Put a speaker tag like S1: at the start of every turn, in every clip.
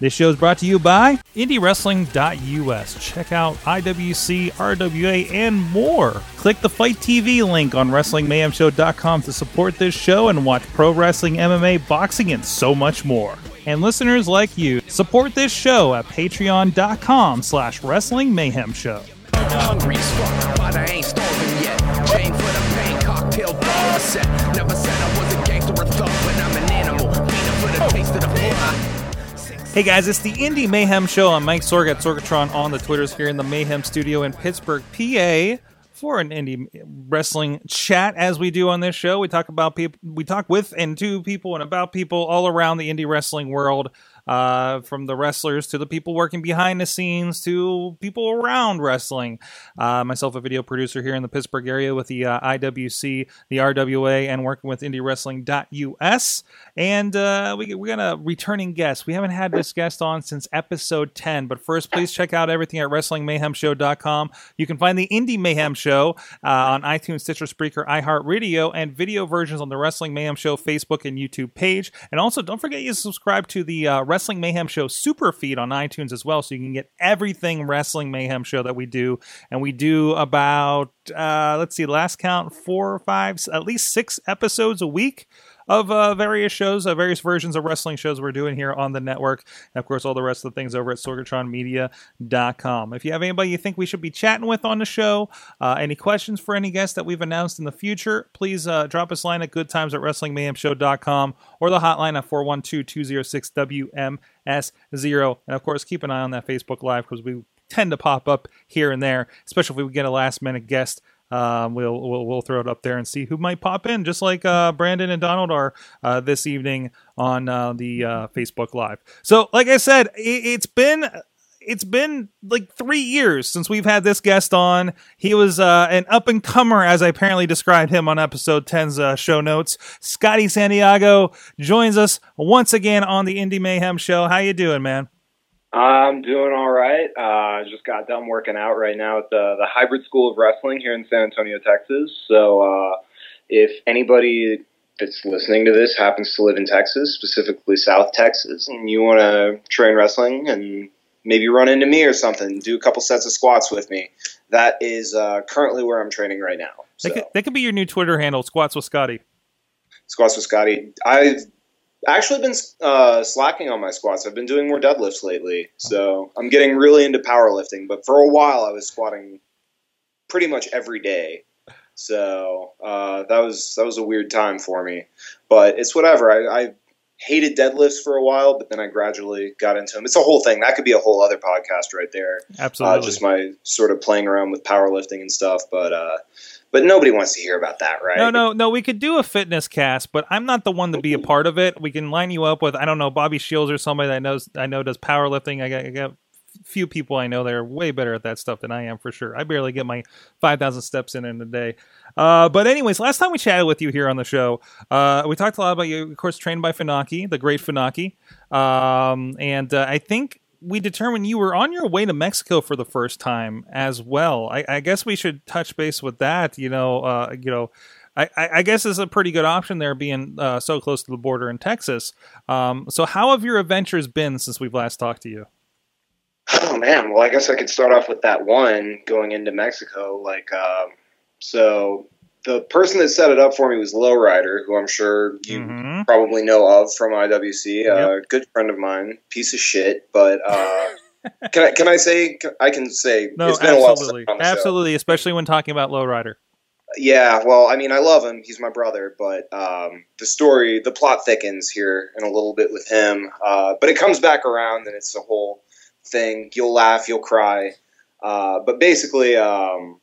S1: This show is brought to you by IndieWrestling.us. Check out IWC, RWA, and more. Click the FITE TV link on WrestlingMayhemShow.com to support this show and watch pro wrestling, MMA, boxing, and so much more. And listeners like you, support this show at patreon.com slash Wrestling Mayhem Show. Hey guys, it's the Indy Mayhem Show. I'm Mike Sorg at Sorgatron on the Twitters here in the Mayhem Studio in Pittsburgh, PA, for an indie wrestling chat. As we do on this show, we talk about people, we talk with and to people and about people all around the indie wrestling world. Uh, from the wrestlers to the people working behind the scenes to people around wrestling. Uh, myself, a video producer here in the Pittsburgh area with the uh, IWC, the RWA, and working with IndieWrestling.us. And uh, we, we got a returning guest. We haven't had this guest on since episode 10, but first, please check out everything at WrestlingMayhemShow.com. You can find the Indy Mayhem Show uh, on iTunes, Stitcher, Spreaker, iHeartRadio, and video versions on the Wrestling Mayhem Show Facebook and YouTube page. And also, don't forget you subscribe to the uh, Wrestling Mayhem Show super feed on iTunes as well, so you can get everything Wrestling Mayhem Show that we do. And we do about, uh, let's see, last count, four or five, at least six episodes a week of uh, various shows, uh, various versions of wrestling shows we're doing here on the network. And of course, all the rest of the things over at sorgatronmedia.com. If you have anybody you think we should be chatting with on the show, uh, any questions for any guests that we've announced in the future, please uh, drop us a line at goodtimes at wrestlingmayhemshow.com or the hotline at 412 206 WMS0. And of course, keep an eye on that Facebook Live because we tend to pop up here and there, especially if we get a last minute guest um, we'll, we'll we'll throw it up there and see who might pop in, just like uh, Brandon and Donald are uh, this evening on uh, the uh, Facebook Live. So, like I said, it, it's been it's been like three years since we've had this guest on. He was uh, an up and comer, as I apparently described him on episode 10's uh, show notes. Scotty Santiago joins us once again on the Indy Mayhem Show. How you doing, man?
S2: I'm doing all right. Uh, I just got done working out right now at the the Hybrid School of Wrestling here in San Antonio, Texas. So uh, if anybody that's listening to this happens to live in Texas, specifically South Texas, and you want to train wrestling and maybe run into me or something, do a couple sets of squats with me. That is uh, currently where I'm training right now. So.
S1: That, could, that could be your new Twitter handle, Squats with Scotty.
S2: Squats with Scotty. I've actually been uh, slacking on my squats. I've been doing more deadlifts lately, so I'm getting really into powerlifting. But for a while, I was squatting pretty much every day. So uh, that was that was a weird time for me, but it's whatever. I, I hated deadlifts for a while, but then I gradually got into them. It's a whole thing. That could be a whole other podcast right there.
S1: Absolutely,
S2: uh, just my sort of playing around with powerlifting and stuff. But uh, but nobody wants to hear about that, right?
S1: No, no, no. We could do a fitness cast, but I'm not the one to be a part of it. We can line you up with I don't know Bobby Shields or somebody that knows I know does powerlifting. I got, I got few people I know that are way better at that stuff than I am for sure. I barely get my 5,000 steps in in a day. Uh, but anyways, last time we chatted with you here on the show, uh, we talked a lot about you, of course, trained by Funaki, the great Funaki. Um, and uh, I think we determined you were on your way to Mexico for the first time as well. I, I guess we should touch base with that. You know, uh, you know, I, I, guess it's a pretty good option there, being uh, so close to the border in Texas. Um, so, how have your adventures been since we've last talked to you?
S2: Oh man, well, I guess I could start off with that one going into Mexico. Like, uh, so the person that set it up for me was Lowrider, who I'm sure you mm-hmm. probably know of from IWC. Yep. Uh, good friend of mine, piece of shit, but uh, can I can I say I can say
S1: no, it's been absolutely. a while absolutely, show. especially when talking about Lowrider.
S2: Yeah, well, I mean, I love him. He's my brother, but um, the story, the plot thickens here in a little bit with him. Uh, but it comes back around, and it's a whole thing. You'll laugh, you'll cry, uh, but basically, um,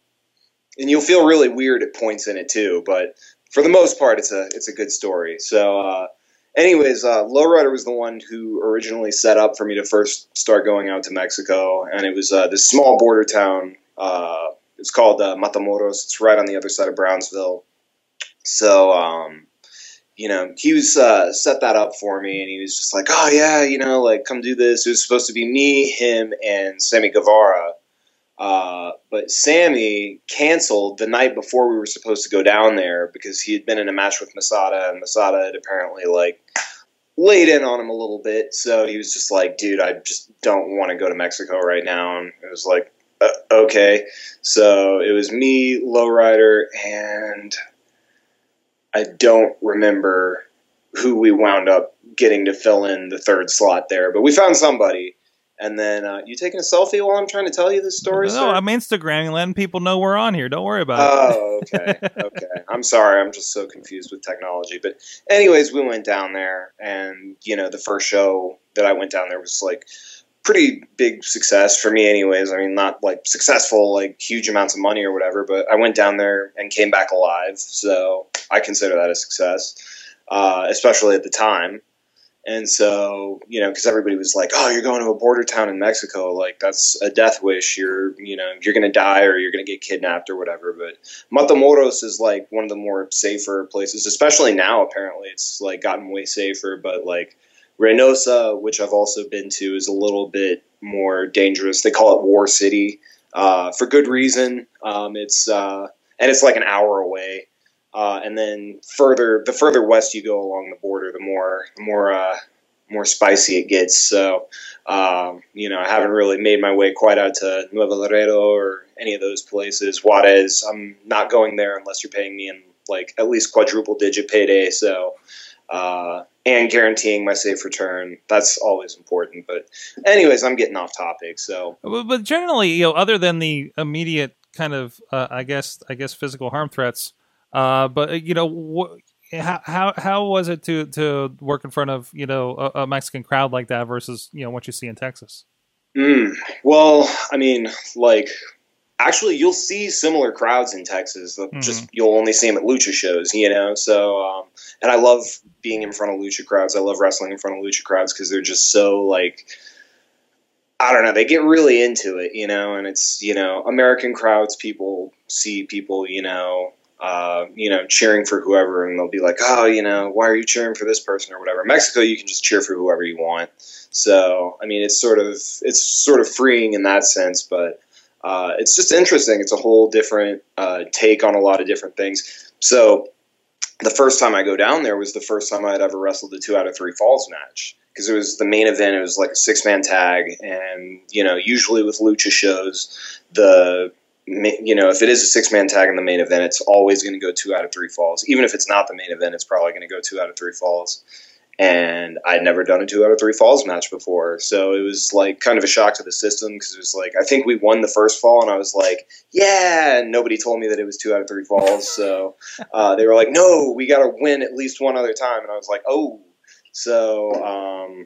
S2: and you'll feel really weird at points in it too. But for the most part, it's a it's a good story. So, uh, anyways, uh, Lowrider was the one who originally set up for me to first start going out to Mexico, and it was uh, this small border town. Uh, it's called uh, Matamoros. It's right on the other side of Brownsville. So, um, you know, he was uh, set that up for me, and he was just like, "Oh yeah, you know, like come do this." It was supposed to be me, him, and Sammy Guevara. Uh, but Sammy canceled the night before we were supposed to go down there because he had been in a match with Masada, and Masada had apparently like laid in on him a little bit. So he was just like, dude, I just don't want to go to Mexico right now. And it was like, uh, okay. So it was me, Lowrider, and I don't remember who we wound up getting to fill in the third slot there, but we found somebody. And then uh, you taking a selfie while I'm trying to tell you this story?
S1: No,
S2: sir?
S1: I'm Instagramming, letting people know we're on here. Don't worry about it.
S2: Oh, okay, okay. I'm sorry. I'm just so confused with technology. But anyways, we went down there, and you know, the first show that I went down there was like pretty big success for me. Anyways, I mean, not like successful, like huge amounts of money or whatever. But I went down there and came back alive, so I consider that a success, uh, especially at the time. And so, you know, because everybody was like, "Oh, you're going to a border town in Mexico, like that's a death wish. You're, you know, you're going to die or you're going to get kidnapped or whatever." But Matamoros is like one of the more safer places, especially now. Apparently, it's like gotten way safer. But like Reynosa, which I've also been to, is a little bit more dangerous. They call it War City uh, for good reason. Um, it's uh, and it's like an hour away. Uh, and then further, the further west you go along the border, the more more uh, more spicy it gets. So, um, you know, I haven't really made my way quite out to Nuevo Laredo or any of those places. Juarez, I'm not going there unless you're paying me in like at least quadruple digit payday. So, uh, and guaranteeing my safe return. That's always important. But, anyways, I'm getting off topic. So,
S1: But, but generally, you know, other than the immediate kind of, uh, I guess, I guess, physical harm threats. Uh, but you know, wh- how how how was it to to work in front of you know a, a Mexican crowd like that versus you know what you see in Texas?
S2: Mm, well, I mean, like, actually, you'll see similar crowds in Texas. They'll Just you'll only see them at lucha shows, you know. So, um, and I love being in front of lucha crowds. I love wrestling in front of lucha crowds because they're just so like. I don't know. They get really into it, you know, and it's you know American crowds. People see people, you know, uh, you know, cheering for whoever, and they'll be like, "Oh, you know, why are you cheering for this person or whatever?" Mexico, you can just cheer for whoever you want. So, I mean, it's sort of it's sort of freeing in that sense, but uh, it's just interesting. It's a whole different uh, take on a lot of different things. So, the first time I go down there was the first time I'd ever wrestled a two out of three falls match because it was the main event. It was like a six man tag, and you know, usually with lucha shows, the you know, if it is a six man tag in the main event, it's always going to go two out of three falls. Even if it's not the main event, it's probably going to go two out of three falls. And I'd never done a two out of three falls match before, so it was like kind of a shock to the system because it was like I think we won the first fall, and I was like, yeah. And nobody told me that it was two out of three falls, so uh, they were like, no, we got to win at least one other time, and I was like, oh. So, um,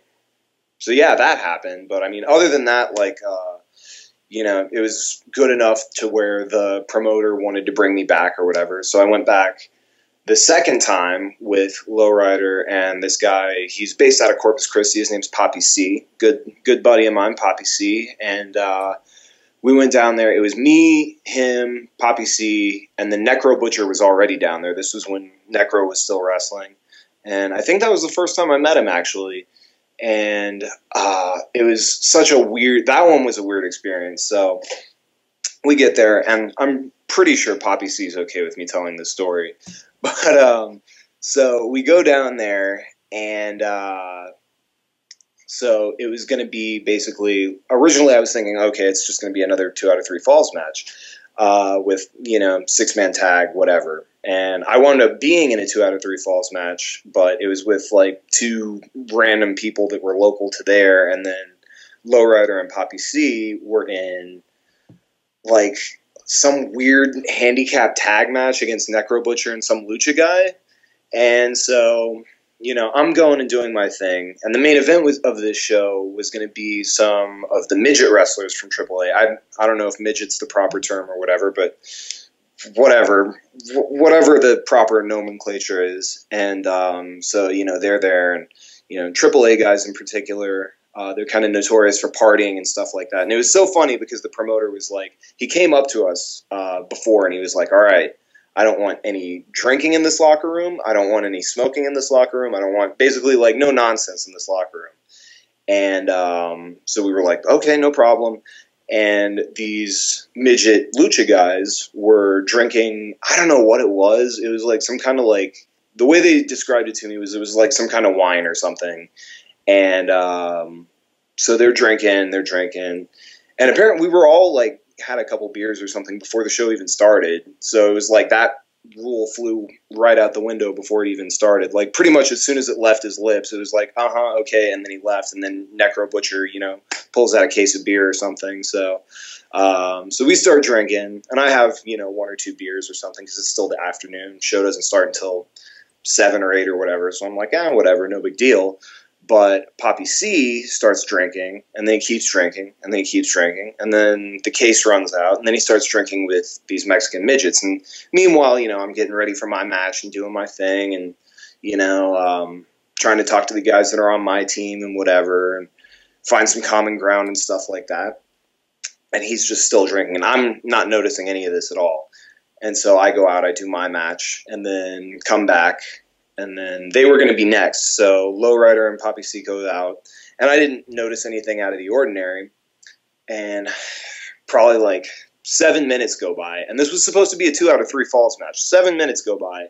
S2: so yeah, that happened. But I mean, other than that, like. Uh, you know, it was good enough to where the promoter wanted to bring me back or whatever. So I went back the second time with Lowrider and this guy. He's based out of Corpus Christi. His name's Poppy C. Good, good buddy of mine, Poppy C. And uh, we went down there. It was me, him, Poppy C, and the Necro Butcher was already down there. This was when Necro was still wrestling, and I think that was the first time I met him actually and uh, it was such a weird. That one was a weird experience. So we get there, and I'm pretty sure Poppy is okay with me telling this story. But um, so we go down there, and uh, so it was going to be basically. Originally, I was thinking, okay, it's just going to be another two out of three falls match uh, with you know six man tag, whatever. And I wound up being in a two out of three falls match, but it was with like two random people that were local to there, and then Lowrider and Poppy C were in like some weird handicap tag match against Necro Butcher and some lucha guy. And so, you know, I'm going and doing my thing. And the main event was, of this show was going to be some of the midget wrestlers from AAA. I, I don't know if midget's the proper term or whatever, but whatever, whatever the proper nomenclature is. And um, so, you know, they're there. And, you know, AAA guys in particular, uh, they're kind of notorious for partying and stuff like that. And it was so funny because the promoter was like, he came up to us uh, before and he was like, all right, I don't want any drinking in this locker room. I don't want any smoking in this locker room. I don't want basically like no nonsense in this locker room. And um, so we were like, okay, no problem. And these midget lucha guys were drinking, I don't know what it was. It was like some kind of like the way they described it to me was it was like some kind of wine or something, and um, so they're drinking, they're drinking, and apparently we were all like had a couple beers or something before the show even started. So it was like that rule flew right out the window before it even started. Like pretty much as soon as it left his lips, it was like, uh huh, okay, and then he left, and then Necro Butcher, you know, pulls out a case of beer or something. So, um, so we start drinking, and I have you know one or two beers or something because it's still the afternoon. Show doesn't start until seven or eight or whatever. So I'm like, ah, whatever, no big deal. But Poppy C starts drinking, and then he keeps drinking, and then he keeps drinking, and then the case runs out, and then he starts drinking with these Mexican midgets. And meanwhile, you know, I'm getting ready for my match and doing my thing, and you know, um, trying to talk to the guys that are on my team and whatever, and find some common ground and stuff like that. And he's just still drinking, and I'm not noticing any of this at all. And so I go out, I do my match, and then come back, and then they were going to be next. So Lowrider and Poppy C goes out, and I didn't notice anything out of the ordinary. And probably like seven minutes go by, and this was supposed to be a two out of three falls match. Seven minutes go by,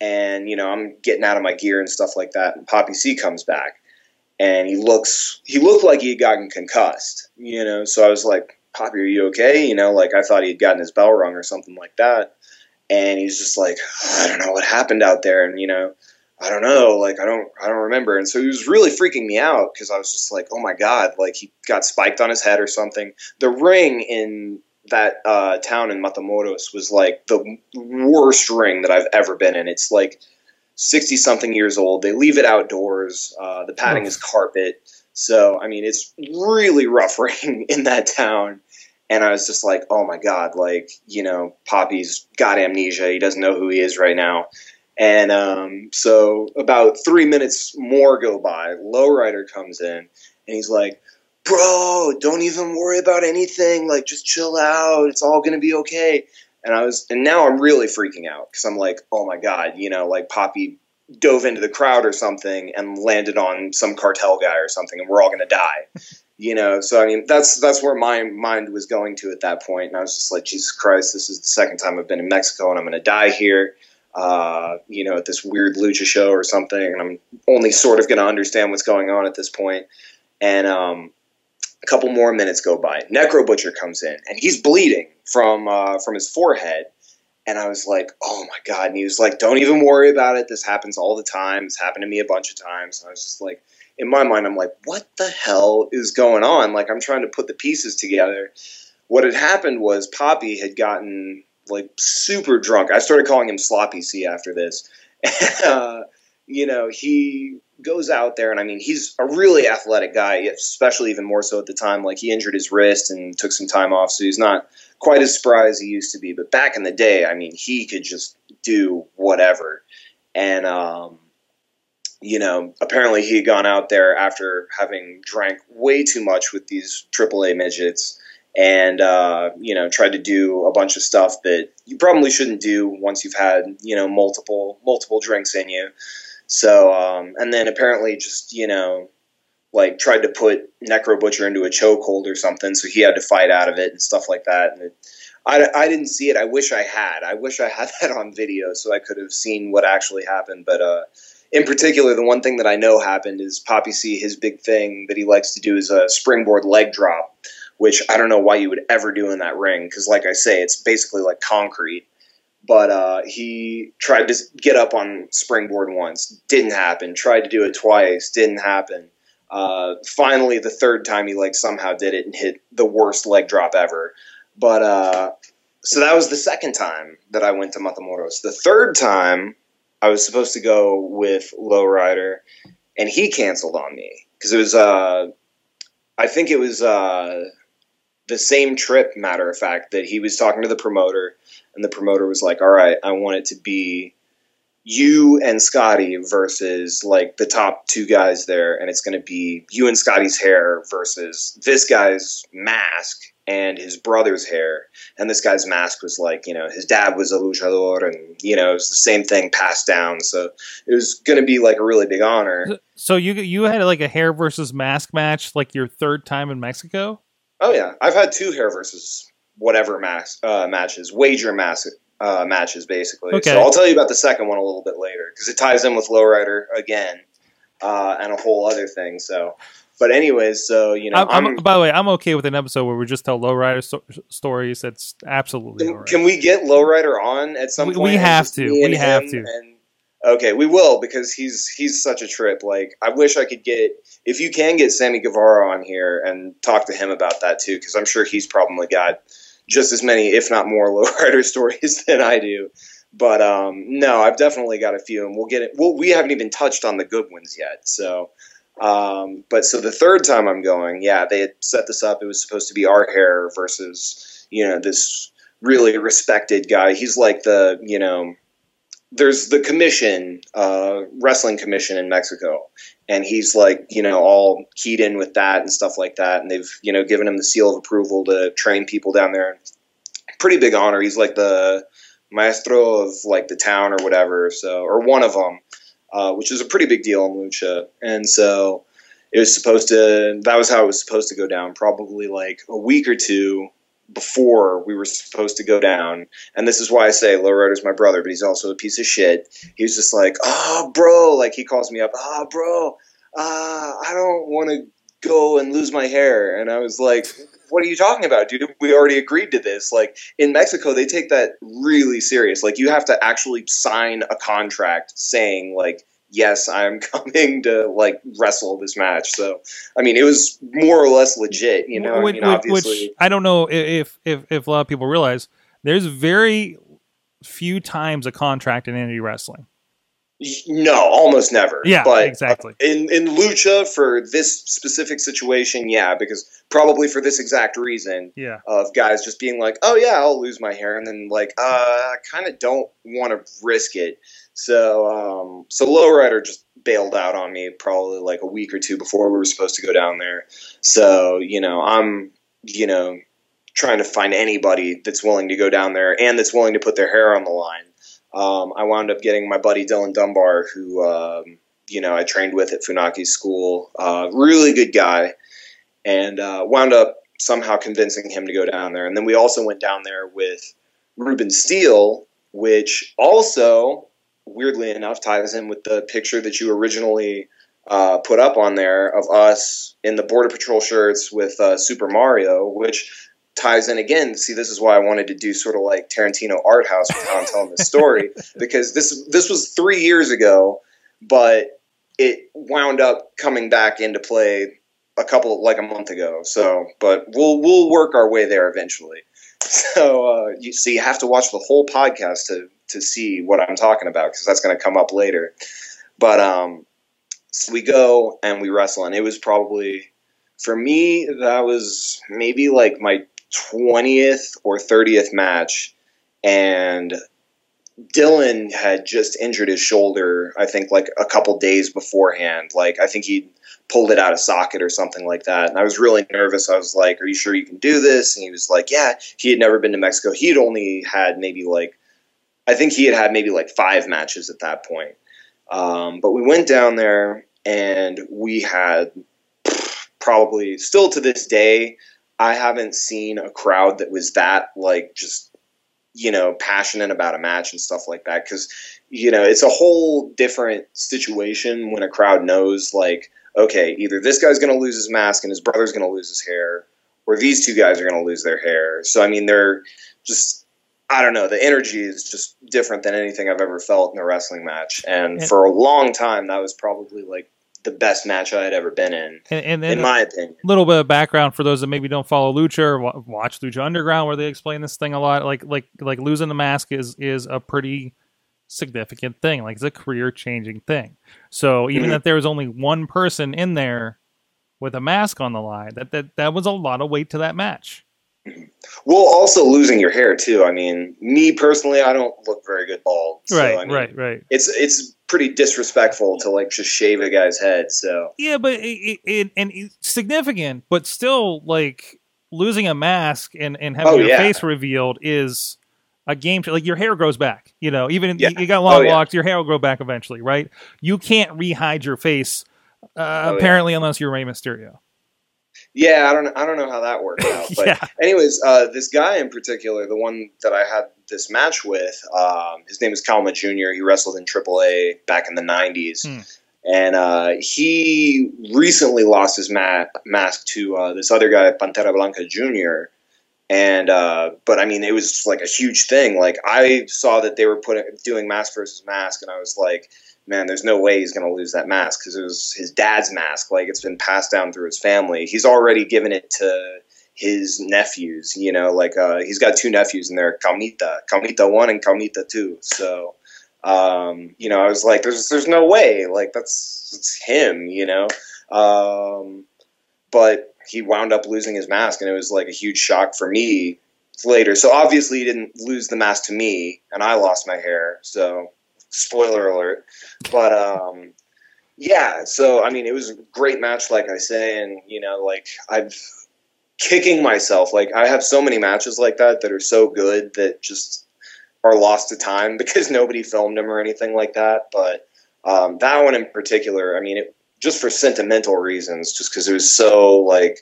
S2: and you know I'm getting out of my gear and stuff like that. And Poppy C comes back, and he looks he looked like he had gotten concussed, you know. So I was like, Poppy, are you okay? You know, like I thought he had gotten his bell rung or something like that and he's just like, I don't know what happened out there, and you know, I don't know, like I don't, I don't remember. And so he was really freaking me out because I was just like, oh my god, like he got spiked on his head or something. The ring in that uh, town in Matamoros was like the worst ring that I've ever been in. It's like sixty something years old. They leave it outdoors. Uh, the padding is carpet. So I mean, it's really rough ring in that town and I was just like, oh my god, like you know, Poppy's got amnesia. He doesn't know who he is right now. And um, so about three minutes more go by. Lowrider comes in and he's like, "Bro, don't even worry about anything. Like, just chill out. It's all gonna be okay." And I was, and now I'm really freaking out because I'm like, "Oh my god, you know, like Poppy dove into the crowd or something and landed on some cartel guy or something, and we're all gonna die." You know so i mean that's that's where my mind was going to at that point and i was just like jesus christ this is the second time i've been in mexico and i'm going to die here uh, you know at this weird lucha show or something and i'm only sort of going to understand what's going on at this point and um, a couple more minutes go by necro butcher comes in and he's bleeding from uh, from his forehead and I was like, "Oh my god!" And he was like, "Don't even worry about it. This happens all the time. It's happened to me a bunch of times." And I was just like, in my mind, I'm like, what the hell is going on? Like, I'm trying to put the pieces together. What had happened was Poppy had gotten like super drunk. I started calling him Sloppy C after this. uh, you know, he goes out there, and I mean, he's a really athletic guy, especially even more so at the time. Like, he injured his wrist and took some time off, so he's not quite as spry as he used to be. But back in the day, I mean, he could just do whatever. And, um, you know, apparently he had gone out there after having drank way too much with these AAA midgets and, uh, you know, tried to do a bunch of stuff that you probably shouldn't do once you've had, you know, multiple, multiple drinks in you. So, um, and then apparently just, you know, like tried to put Necro Butcher into a chokehold or something. So he had to fight out of it and stuff like that. And it, I, I didn't see it. I wish I had. I wish I had that on video so I could have seen what actually happened. But, uh, in particular, the one thing that I know happened is Poppy C. His big thing that he likes to do is a springboard leg drop, which I don't know why you would ever do in that ring because, like I say, it's basically like concrete. But uh, he tried to get up on springboard once, didn't happen. Tried to do it twice, didn't happen. Uh, finally, the third time he like somehow did it and hit the worst leg drop ever. But uh, so that was the second time that I went to Matamoros. The third time I was supposed to go with Lowrider, and he canceled on me because it was. Uh, I think it was uh, the same trip. Matter of fact, that he was talking to the promoter, and the promoter was like, "All right, I want it to be." You and Scotty versus like the top two guys there, and it's going to be you and Scotty's hair versus this guy's mask and his brother's hair. And this guy's mask was like, you know, his dad was a luchador, and you know, it was the same thing passed down. So it was going to be like a really big honor.
S1: So you you had like a hair versus mask match, like your third time in Mexico.
S2: Oh yeah, I've had two hair versus whatever mask uh, matches, wager mask uh, matches, basically.
S1: Okay.
S2: So I'll tell you about the second one a little bit later because it ties in with Lowrider again uh, and a whole other thing. So, but anyways, so you know,
S1: I'm,
S2: I'm,
S1: by the way, I'm okay with an episode where we just tell lowrider sto- stories. That's absolutely
S2: can,
S1: right.
S2: can we get Lowrider on at some
S1: We-
S2: point?
S1: we have to. We have to.
S2: And, okay, we will because he's he's such a trip. Like I wish I could get if you can get Sammy Guevara on here and talk to him about that too because I'm sure he's probably got just as many, if not more, Lowrider stories than I do. But um, no, I've definitely got a few, and we'll get it. Well, we haven't even touched on the good ones yet. So, um, but so the third time I'm going, yeah, they had set this up. It was supposed to be our hair versus you know this really respected guy. He's like the you know, there's the commission, uh, wrestling commission in Mexico, and he's like you know all keyed in with that and stuff like that. And they've you know given him the seal of approval to train people down there. Pretty big honor. He's like the maestro of like the town or whatever. So or one of them, uh, which is a pretty big deal in lucha. And so it was supposed to. That was how it was supposed to go down. Probably like a week or two before we were supposed to go down. And this is why I say Lowrider's my brother, but he's also a piece of shit. He was just like, "Oh, bro," like he calls me up, "Oh, bro, uh, I don't want to go and lose my hair." And I was like, "What are you talking about, dude? We already agreed to this. Like in Mexico, they take that really serious. Like you have to actually sign a contract saying like." Yes, I'm coming to like wrestle this match. So, I mean, it was more or less legit, you know.
S1: Which,
S2: I mean, obviously,
S1: which I don't know if, if if a lot of people realize there's very few times a contract in indie wrestling.
S2: No, almost never.
S1: Yeah,
S2: but
S1: exactly.
S2: In in lucha for this specific situation, yeah, because probably for this exact reason
S1: Yeah.
S2: of guys just being like, "Oh yeah, I'll lose my hair," and then like, uh, I kind of don't want to risk it. So, um, so Lowrider just bailed out on me probably like a week or two before we were supposed to go down there. So, you know, I'm, you know, trying to find anybody that's willing to go down there and that's willing to put their hair on the line. Um, I wound up getting my buddy Dylan Dunbar, who um, you know I trained with at Funaki's school. Uh, really good guy, and uh, wound up somehow convincing him to go down there. And then we also went down there with Ruben Steele, which also weirdly enough ties in with the picture that you originally uh, put up on there of us in the Border Patrol shirts with uh, Super Mario, which ties in again. See, this is why I wanted to do sort of like Tarantino art house with how I'm telling this story because this this was three years ago, but it wound up coming back into play a couple like a month ago. So, but we'll we'll work our way there eventually. So, uh, you see, you have to watch the whole podcast to to see what I'm talking about because that's going to come up later. But um, so we go and we wrestle, and it was probably for me that was maybe like my 20th or 30th match and Dylan had just injured his shoulder I think like a couple days beforehand. Like I think he pulled it out of socket or something like that. And I was really nervous. I was like are you sure you can do this? And he was like yeah he had never been to Mexico. He'd only had maybe like I think he had had maybe like five matches at that point. Um, but we went down there and we had probably still to this day I haven't seen a crowd that was that like just you know passionate about a match and stuff like that because you know it's a whole different situation when a crowd knows like okay either this guy's going to lose his mask and his brother's going to lose his hair or these two guys are going to lose their hair. So i mean they're just i don't know the energy is just different than anything i've ever felt in a wrestling match. And
S1: And-
S2: for a long time that was probably like the best match i had ever been in
S1: And, and then
S2: in my opinion
S1: a little bit of background for those that maybe don't follow Lucha or watch Lucha Underground, where they explain this thing a lot. Like like like losing the mask is is a pretty significant thing. Like it's a career changing thing. So even
S2: Mhm.
S1: if there was only one person in there with a mask on the line, that that that was a lot of weight to that match.
S2: Well, also losing your hair too. I mean, me personally, I don't look very good bald. So,
S1: right,
S2: I mean,
S1: right, right.
S2: It's it's pretty disrespectful to like just shave a guy's head. So
S1: Yeah, but it, it, and it's significant, but still, like losing a mask and and having
S2: Oh,
S1: your
S2: yeah.
S1: face revealed is a game. Like your hair grows back. You know, even
S2: Yeah.
S1: you, you got long
S2: Oh, yeah.
S1: locks, your hair will grow back eventually, right? You can't rehide your face, uh,
S2: Oh,
S1: apparently, unless you're Rey Mysterio.
S2: Yeah, I don't I don't know how that worked out. But
S1: Yeah.
S2: anyways, uh, this guy in particular, the one that I had this match with, um, his name is Kalma Jr. He wrestled in AAA back in the '90s,
S1: Hmm.
S2: and uh, he recently lost his ma- mask to uh, this other guy, Pantera Blanca Jr. And uh, but I mean, it was like a huge thing. Like I saw that they were putting doing mask versus mask, and I was like, man, there's no way he's going to lose that mask because it was his dad's mask. Like it's been passed down through his family. He's already given it to his nephews. You know, like uh, he's got two nephews, and they're Calmita, Calmita one and Calmita two. So, um, you know, I was like, there's there's no way. Like that's it's him. You know, um, but he wound up losing his mask, and it was like a huge shock for me later. So obviously, he didn't lose the mask to me, and I lost my hair. So spoiler alert. But um, yeah, so I mean, it was a great match, like I say, and you know, like I've kicking myself. Like I have so many matches like that that are so good that just are lost to time because nobody filmed them or anything like that. But um, that one in particular, I mean, it, just for sentimental reasons, just because it was so like.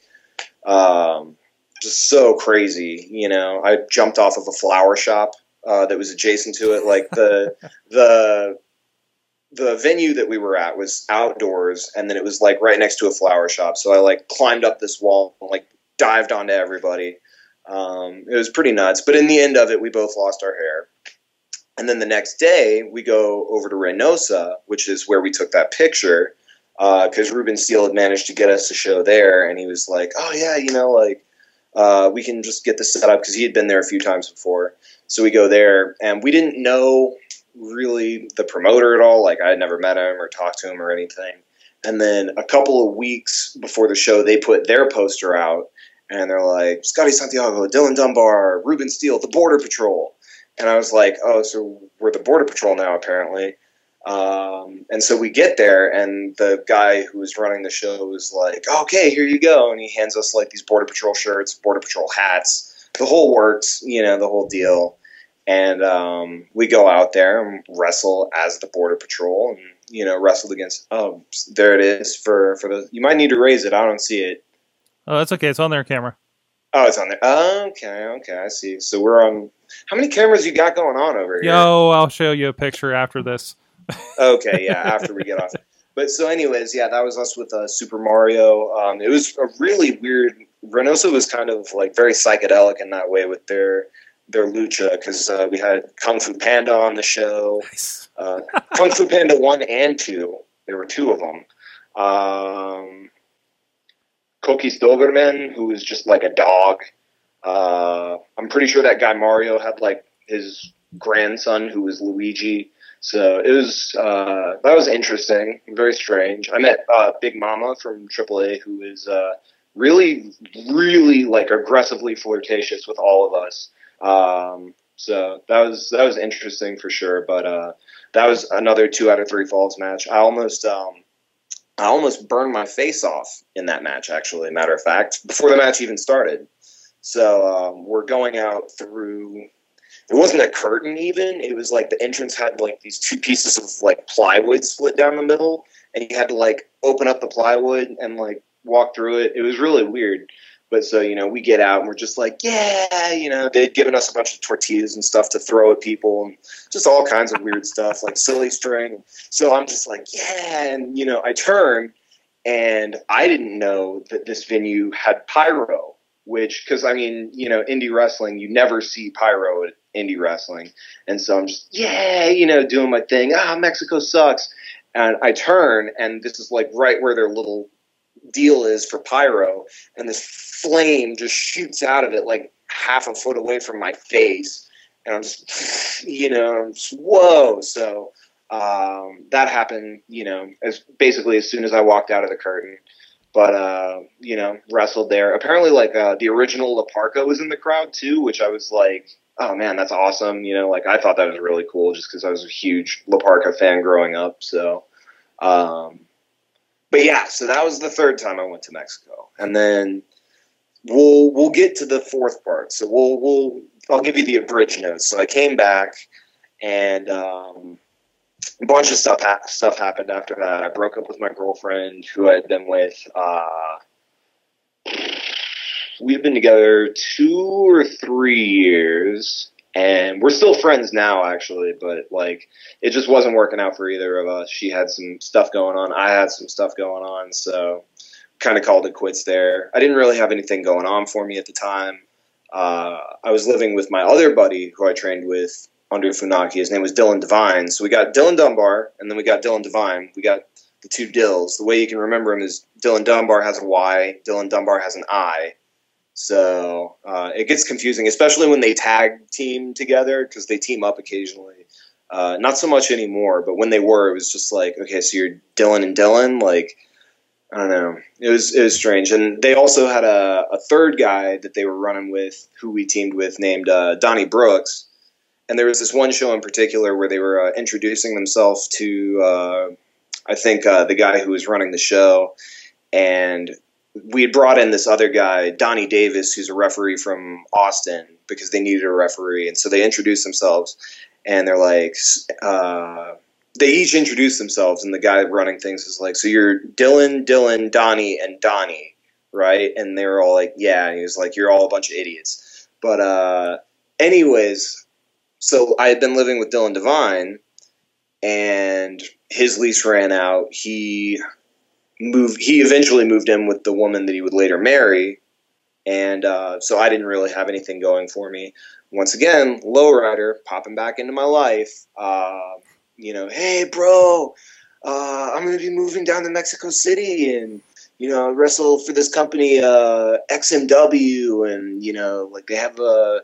S2: Um, just so crazy, you know. I jumped off of a flower shop uh, that was adjacent to it. Like the the the venue that we were at was outdoors, and then it was like right next to a flower shop. So I like climbed up this wall and like dived onto everybody. Um, it was pretty nuts. But in the end of it, we both lost our hair. And then the next day, we go over to Reynosa, which is where we took that picture, because Ruben Steele had managed to get us a show there, and he was like, "Oh yeah, you know, like uh, we can just get this set up because he had been there a few times before." So we go there, and we didn't know really the promoter at all. Like I had never met him or talked to him or anything. And then a couple of weeks before the show, they put their poster out, and they're like, "Scotty Santiago, Dylan Dunbar, Ruben Steele, the Border Patrol." And I was like, "Oh, so we're the Border Patrol now, apparently." Um, and so we get there, and the guy who was running the show was like, "Okay, here you go," and he hands us like these Border Patrol shirts, Border Patrol hats, the whole works, you know, the whole deal. And um, we go out there and wrestle as the Border Patrol, and you know, wrestled against. Oh, there it is for for the. You might need to raise it. I don't see it.
S1: Oh, that's okay. It's on their camera.
S2: Oh, it's on there. Okay, okay, I see. So we're on. How many cameras you got going on over here?
S1: Yo, I'll show you a picture after this.
S2: okay, yeah, after we get off. But so, anyways, yeah, that was us with uh, Super Mario. Um, it was a really weird. Reynosa was kind of like very psychedelic in that way with their their lucha because uh, we had Kung Fu Panda on the show,
S1: Nice.
S2: uh, Kung Fu Panda one and two. There were two of them. Um, Kokis Doberman, who was just like a dog. Uh, I'm pretty sure that guy Mario had like his grandson who was Luigi. So it was uh, that was interesting, very strange. I met uh, Big Mama from AAA, who is uh, really, really like aggressively flirtatious with all of us. Um, so that was that was interesting for sure. But uh, that was another two out of three falls match. I almost um, I almost burned my face off in that match. Actually, matter of fact, before the match even started. So um, we're going out through it wasn't a curtain even it was like the entrance had like these two pieces of like plywood split down the middle and you had to like open up the plywood and like walk through it it was really weird but so you know we get out and we're just like yeah you know they'd given us a bunch of tortillas and stuff to throw at people and just all kinds of weird stuff like silly string. So i'm just like yeah. And you know i turn and i didn't know that this venue had pyro which because I mean, you know, indie wrestling, you never see pyro at indie wrestling, and so I'm just yeah, you know, doing my thing. Ah, Mexico sucks, and I turn, and this is like right where their little deal is for pyro, and this flame just shoots out of it like half a foot away from my face, and I'm just, you know, just, whoa. So um, that happened, you know, as basically as soon as I walked out of the curtain but uh, you know, wrestled there. Apparently, like uh, the original La Parca was in the crowd too, which I was like, oh man, that's awesome. You know, like I thought that was really cool, just because I was a huge La Parca fan growing up. So, um, but yeah, so that was the third time I went to Mexico, and then we'll we'll get to the fourth part. So we'll we'll I'll give you the abridged notes. So I came back, and um, a bunch of stuff ha- stuff happened after that. I broke up with my girlfriend who I had been with uh, we've been together two or three years, and we're still friends now, actually. But like, it just wasn't working out for either of us. She had some stuff going on. I had some stuff going on, so kind of called it quits there. I didn't really have anything going on for me at the time. Uh, I was living with my other buddy who I trained with under Funaki. His name was Dylan Devine. So we got Dylan Dunbar, and then we got Dylan Devine. We got the two Dills. The way you can remember him is Dylan Dunbar has a Y, Dylan Dunbar has an I. So uh, it gets confusing, especially when they tag team together because they team up occasionally. Uh, not so much anymore, but when they were, it was just like, okay, so you're Dylan and Dylan, like. I don't know. It was it was strange, and they also had a, a third guy that they were running with, who we teamed with, named uh, Donnie Brooks. And there was this one show in particular where they were uh, introducing themselves to, uh, I think, uh, the guy who was running the show, and we had brought in this other guy, Donnie Davis, who's a referee from Austin, because they needed a referee, and so they introduced themselves, and they're like uh, they each introduce themselves, and the guy running things is like, "So you're Dylan, Dylan, Donnie, and Donnie, right?" And they were all like, "Yeah." And he was like, "You're all a bunch of idiots." But uh, anyways, so I had been living with Dylan Devine, and his lease ran out. He moved. He eventually moved in with the woman that he would later marry, and uh, so I didn't really have anything going for me. Once again, lowrider popping back into my life. Uh, you know, hey, bro, uh, I'm going to be moving down to Mexico City and, you know, wrestle for this company, uh, XMW. And, you know, like they have a,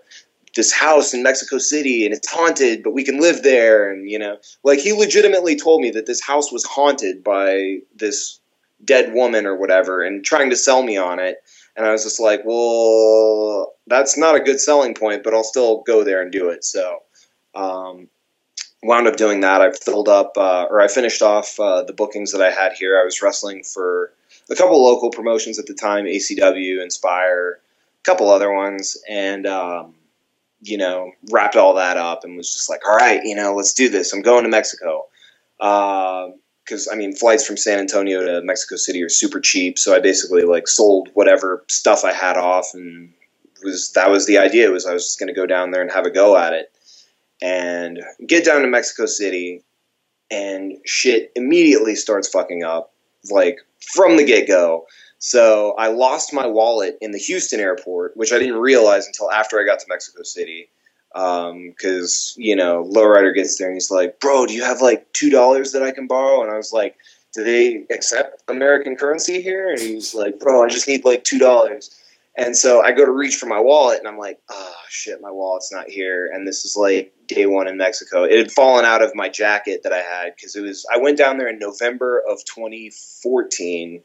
S2: this house in Mexico City and it's haunted, but we can live there. And, you know, like he legitimately told me that this house was haunted by this dead woman or whatever and trying to sell me on it. And I was just like, well, that's not a good selling point, but I'll still go there and do it. So, um, wound up doing that. I filled up, uh, or I finished off uh, the bookings that I had here. I was wrestling for a couple local promotions at the time, ACW, Inspire, a couple other ones, and um, you know, wrapped all that up and was just like, all right, you know, let's do this. I'm going to Mexico. Because I mean, flights from San Antonio to Mexico City are super cheap, so I basically like sold whatever stuff I had off, and was that was the idea. Was I was just going to go down there and have a go at it and get down to Mexico City, and shit immediately starts fucking up, like from the get go. So I lost my wallet in the Houston airport, which I didn't realize until after I got to Mexico City. Because, um, you know, Lowrider gets there and he's like, Bro, do you have like $2 that I can borrow? And I was like, Do they accept American currency here? And he's like, Bro, I just need like $2. And so I go to reach for my wallet and I'm like, oh shit, my wallet's not here. And this is like day one in Mexico. It had fallen out of my jacket that I had because it was, I went down there in November of 2014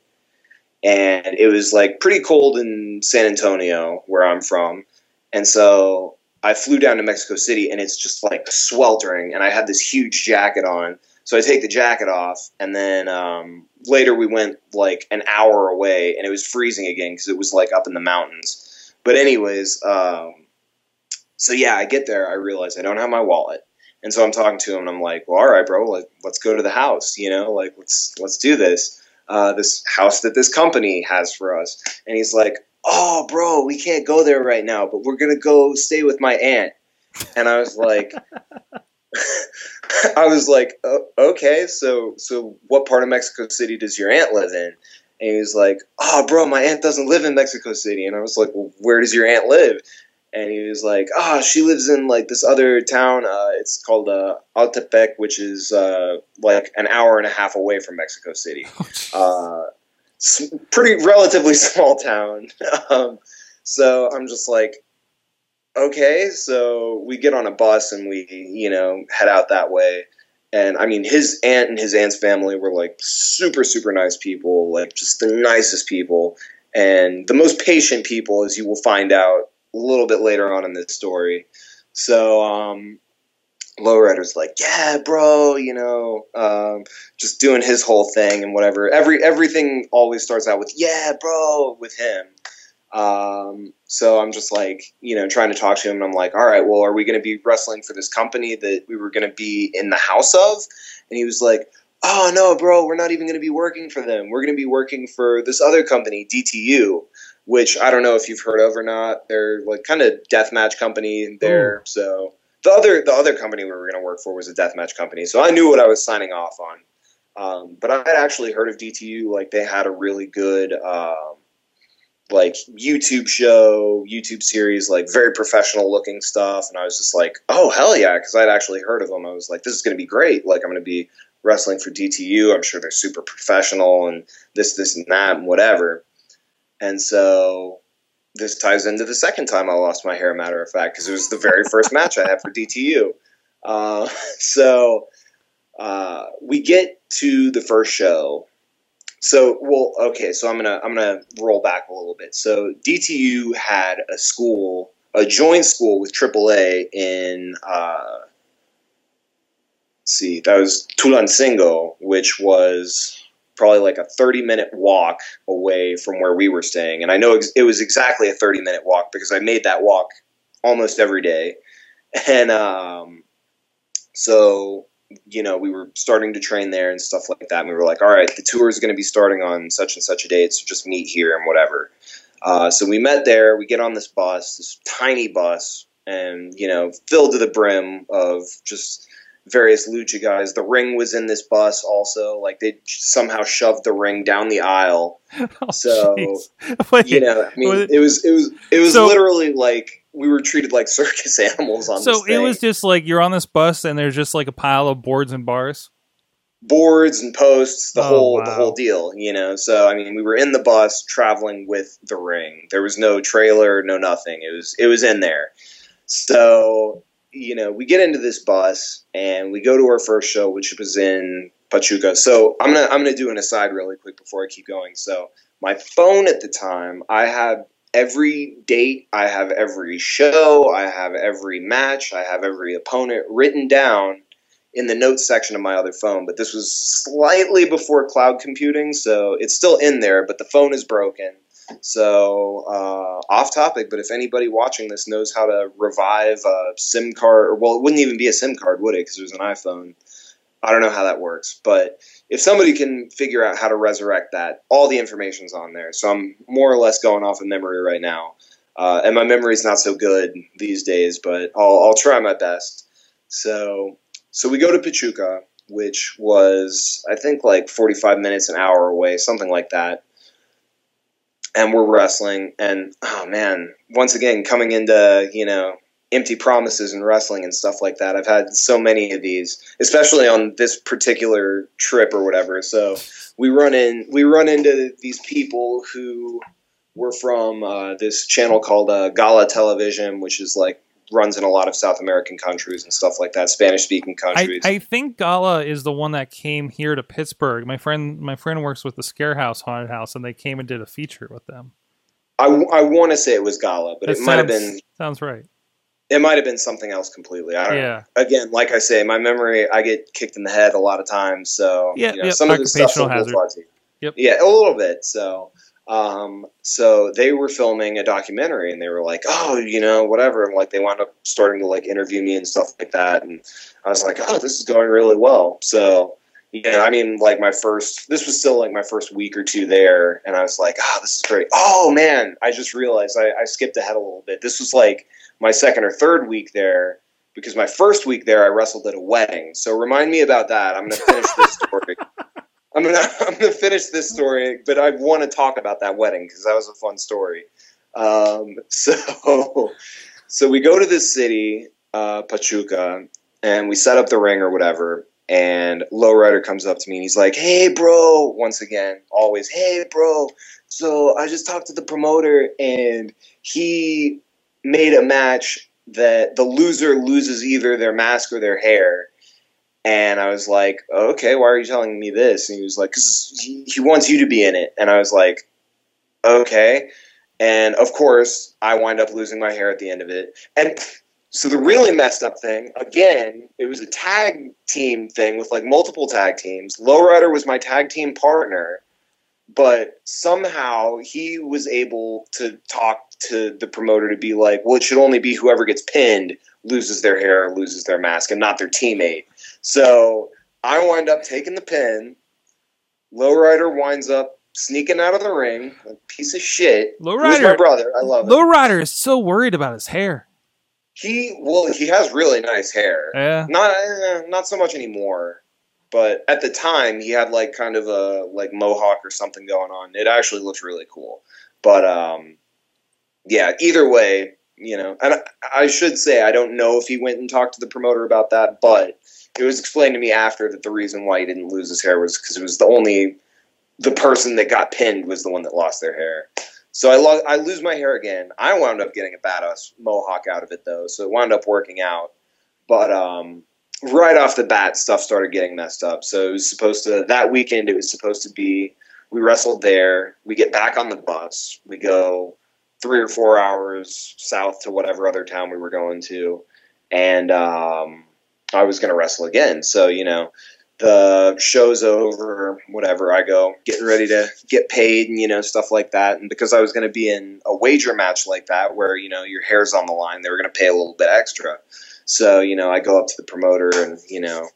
S2: and it was like pretty cold in San Antonio where I'm from. And so I flew down to Mexico City and it's just like sweltering and I had this huge jacket on. So I take the jacket off, and then um, later we went like an hour away, and it was freezing again because it was like up in the mountains. But anyways, um, so yeah, I get there, I realize I don't have my wallet, and so I'm talking to him, and I'm like, "Well, all right, bro, like, let's go to the house, you know, like let's let's do this, uh, this house that this company has for us." And he's like, "Oh, bro, we can't go there right now, but we're gonna go stay with my aunt." And I was like. I was like, oh, okay, so so what part of Mexico City does your aunt live in? And he was like, oh, bro, my aunt doesn't live in Mexico City. And I was like, well, where does your aunt live? And he was like, oh, she lives in like this other town. Uh, it's called uh, Altepec, which is uh, like an hour and a half away from Mexico City. Uh, pretty relatively small town. um, so I'm just like, okay, so we get on a bus and we, you know, head out that way. And I mean, his aunt and his aunt's family were like super, super nice people, like just the nicest people and the most patient people, as you will find out a little bit later on in this story. So, um, Lowrider's like, yeah, bro, you know, um, just doing his whole thing and whatever. Every everything always starts out with, yeah, bro, with him. Um, so I'm just like, you know, trying to talk to him. And I'm like, all right, well, are we going to be wrestling for this company that we were going to be in the house of? And he was like, oh, no, bro, we're not even going to be working for them. We're going to be working for this other company, DTU. which I don't know if you've heard of or not. They're like kind of deathmatch company there. So the other the other company we were going to work for was a deathmatch company, so I knew what I was signing off on. Um, but I had actually heard of DTU. Like they had a really good um, like YouTube show, YouTube series, like very professional looking stuff. And I was just like, oh hell yeah, because I'd actually heard of them. I was like, this is going to be great. Like I'm going to be wrestling for DTU. I'm sure they're super professional and this, this, and that, and whatever. And so this ties into the second time I lost my hair, matter of fact, because it was the very first match I had for DTU. Uh, so uh, we get to the first show. So, well, okay. So I'm gonna I'm gonna roll back a little bit. So DTU had a school, a joint school with AAA in. Uh, see, that was Tulancingo, which was probably like a 30 minute walk away from where we were staying. And I know ex- it was exactly a 30 minute walk because I made that walk almost every day. And um, so, you know, we were starting to train there and stuff like that. And we were like, all right, the tour is going to be starting on such and such a date. So just meet here and whatever. Uh, so we met there. We get on this bus, this tiny bus, and, you know, filled to the brim of just various lucha guys. The ring was in this bus also. Like they somehow shoved the ring down the aisle.
S1: Oh,
S2: So.
S1: Wait,
S2: You know, I mean,
S1: was it-
S2: it was it was it was
S1: So-
S2: literally like we were treated like circus animals on
S1: so it was just like you're on this bus and there's just like a pile of boards and bars.
S2: boards and posts, the
S1: Oh,
S2: whole the whole deal. You know, so I mean, we were in the bus traveling with the ring. There was no trailer, no nothing. It was it was in there. So you know, we get into this bus and we go to our first show, which was in Pachuca. So I'm gonna I'm gonna do an aside really quick before I keep going. So my phone at the time, I have every date, I have every show, I have every match, I have every opponent written down in the notes section of my other phone. But this was slightly before cloud computing, so it's still in there, but the phone is broken. So uh, off topic, but if anybody watching this knows how to revive a SIM card, or well, it wouldn't even be a SIM card, would it? Because it was an iPhone. I don't know how that works, but if somebody can figure out how to resurrect that, all the information's on there. So I'm more or less going off of memory right now, uh, and my memory's not so good these days, but I'll, I'll try my best. So, so we go to Pachuca, which was I think like 45 minutes, an hour away, something like that and we're wrestling and oh man once again coming into you know empty promises and wrestling and stuff like that i've had so many of these especially on this particular trip or whatever. So we run in we run into these people who were from uh, this channel called uh, gala television which is like runs in a lot of south american countries and stuff like that spanish speaking countries
S1: I think Gala is the one that came here to Pittsburgh. My friend my friend works with the Scarehouse Haunted House and they came and did a feature with them.
S2: I, I want to say it was gala but
S1: That
S2: it might have been
S1: sounds right.
S2: it might have been something else completely i don't know
S1: Yeah.
S2: again, like I say, my memory, I get kicked in the head a lot of times. So
S1: Yeah,
S2: you know,
S1: yep,
S2: some of a little
S1: hazard.
S2: fuzzy.
S1: Yep.
S2: Yeah, a little bit. So, um, so they were filming a documentary, and they were like, "Oh, you know, whatever." And like they wound up starting to like interview me and stuff like that, and I was like, "Oh, this is going really well." So. Yeah, I mean, like my first, this was still like my first week or two there, and I was like, oh, this is great. Oh, man, I just realized I, I skipped ahead a little bit. This was like my second or third week there, because my first week there I wrestled at a wedding. So remind me about that. I'm going to finish this story. I'm to I'm to finish this story, but I want to talk about that wedding because that was a fun story. Um, so so we go to this city, uh, Pachuca, and we set up the ring or whatever. And Lowrider comes up to me and he's like, "Hey, bro!" Once again, always, "Hey, bro." So I just talked to the promoter, and he made a match that the loser loses either their mask or their hair. And I was like, okay, why are you telling me this? And he was like, because he, he wants you to be in it. And I was like, okay. And of course, I wind up losing my hair at the end of it. And so the really messed up thing, again, it was a tag team thing with like multiple tag teams. Lowrider was my tag team partner but somehow he was able to talk to the promoter to be like, well, it should only be whoever gets pinned loses their hair loses their mask and not their teammate. So I wind up taking the pin. Lowrider winds up sneaking out of the ring, a piece of shit. Lowrider, my brother. I love him.
S1: Lowrider is so worried about his hair.
S2: He well, he has really nice hair.
S1: Yeah.
S2: Not eh, not so much anymore, but at the time he had like kind of a like mohawk or something going on. It actually looks really cool. But um, yeah. Either way, you know, and I, I should say I don't know if he went and talked to the promoter about that, but it was explained to me after that the reason why he didn't lose his hair was because it was the only the person that got pinned was the one that lost their hair. So I lo- I lose my hair again. I wound up getting a badass mohawk out of it though, so it wound up working out. But um, right off the bat, stuff started getting messed up. So it was supposed to that weekend. It was supposed to be we wrestled there. We get back on the bus. We go three or four hours south to whatever other town we were going to, and um, I was going to wrestle again. So you know, the show's over, whatever. I go getting ready to get paid and you know stuff like that. And because I was going to be in a wager match like that, where you know your hair's on the line, they were going to pay a little bit extra. So you know, I go up to the promoter and you know,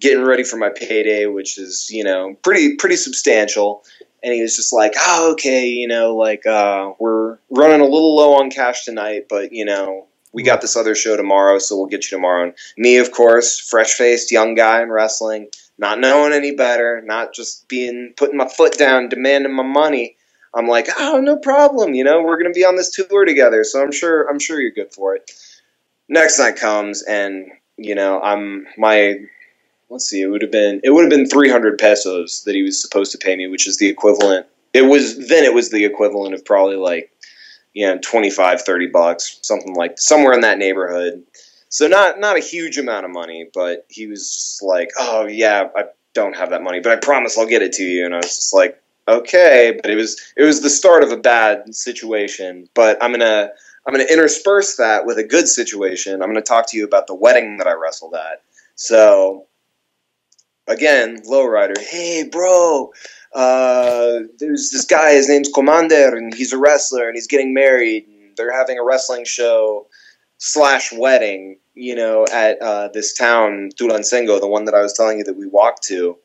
S2: getting ready for my payday, which is you know pretty pretty substantial. And he was just like, "Oh, okay, you know, like uh, we're running a little low on cash tonight, but you know." We got this other show tomorrow, so we'll get you tomorrow. And me, of course, fresh faced young guy in wrestling, not knowing any better, not just being putting my foot down, demanding my money. I'm like, oh, no problem. You know, we're gonna be on this tour together, so I'm sure I'm sure you're good for it. Next night comes, and you know, I'm my let's see, it would have been it would have been 300 pesos that he was supposed to pay me, which is the equivalent. It was then it was the equivalent of probably like you know 25 30 bucks something like somewhere in that neighborhood. So not not a huge amount of money but he was just like oh yeah i don't have that money but i promise i'll get it to you. And i was just like okay but it was it was the start of a bad situation but i'm gonna i'm gonna intersperse that with a good situation. I'm gonna talk to you about the wedding that i wrestled at. So again lowrider hey bro uh, there's this guy, his name's Commander, and he's a wrestler, and he's getting married, and they're having a wrestling show slash wedding, you know, at uh, this town, Tulancingo, the one that I was telling you that we walked to.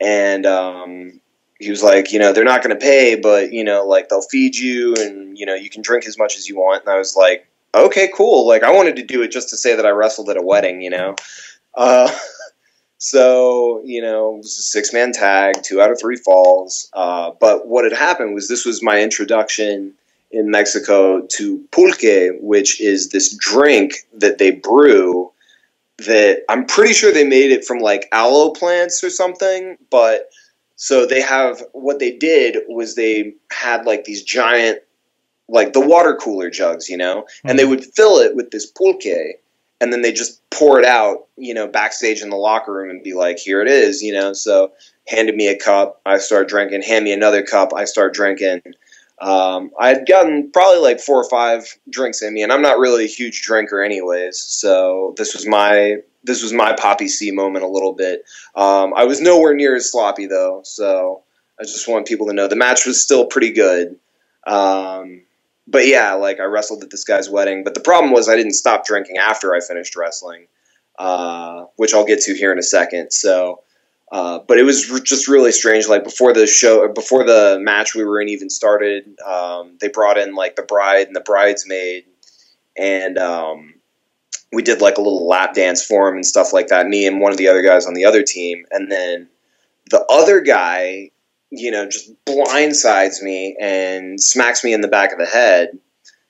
S2: And um, he was like, you know, they're not going to pay, but, you know, like they'll feed you, and, you know, you can drink as much as you want. And I was like, okay, cool. Like, I wanted to do it just to say that I wrestled at a wedding, you know. Uh, So, you know, it was a six man tag, two out of three falls. Uh, but what had happened was this was my introduction in Mexico to pulque, which is this drink that they brew that I'm pretty sure they made it from like aloe plants or something. But so they have what they did was they had like these giant, like the water cooler jugs, you know, and they would fill it with this pulque and then they just pour it out, you know, backstage in the locker room and be like, "Here it is," you know. So handed me a cup, I start drinking. Hand me another cup, I start drinking. Um, I had gotten probably like four or five drinks in me, and I'm not really a huge drinker, anyways. So this was my this was my poppy C moment a little bit. Um, I was nowhere near as sloppy though, so I just want people to know the match was still pretty good. Um, but yeah, like I wrestled at this guy's wedding. But the problem was I didn't stop drinking after I finished wrestling, uh, which I'll get to here in a second. So, uh, but it was just really strange. Like before the show, before the match we were in even started, um, they brought in like the bride and the bridesmaid, and um, we did like a little lap dance for him and stuff like that. Me and one of the other guys on the other team, and then the other guy you know, just blindsides me and smacks me in the back of the head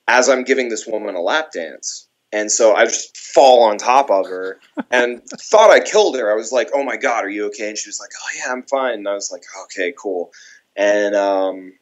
S2: as I'm giving this woman a lap dance. And so I just fall on top of her and thought I killed her. I was like, "Oh my god, are you okay?" And she was like, "Oh yeah, I'm fine." And I was like, "Okay, cool." And um,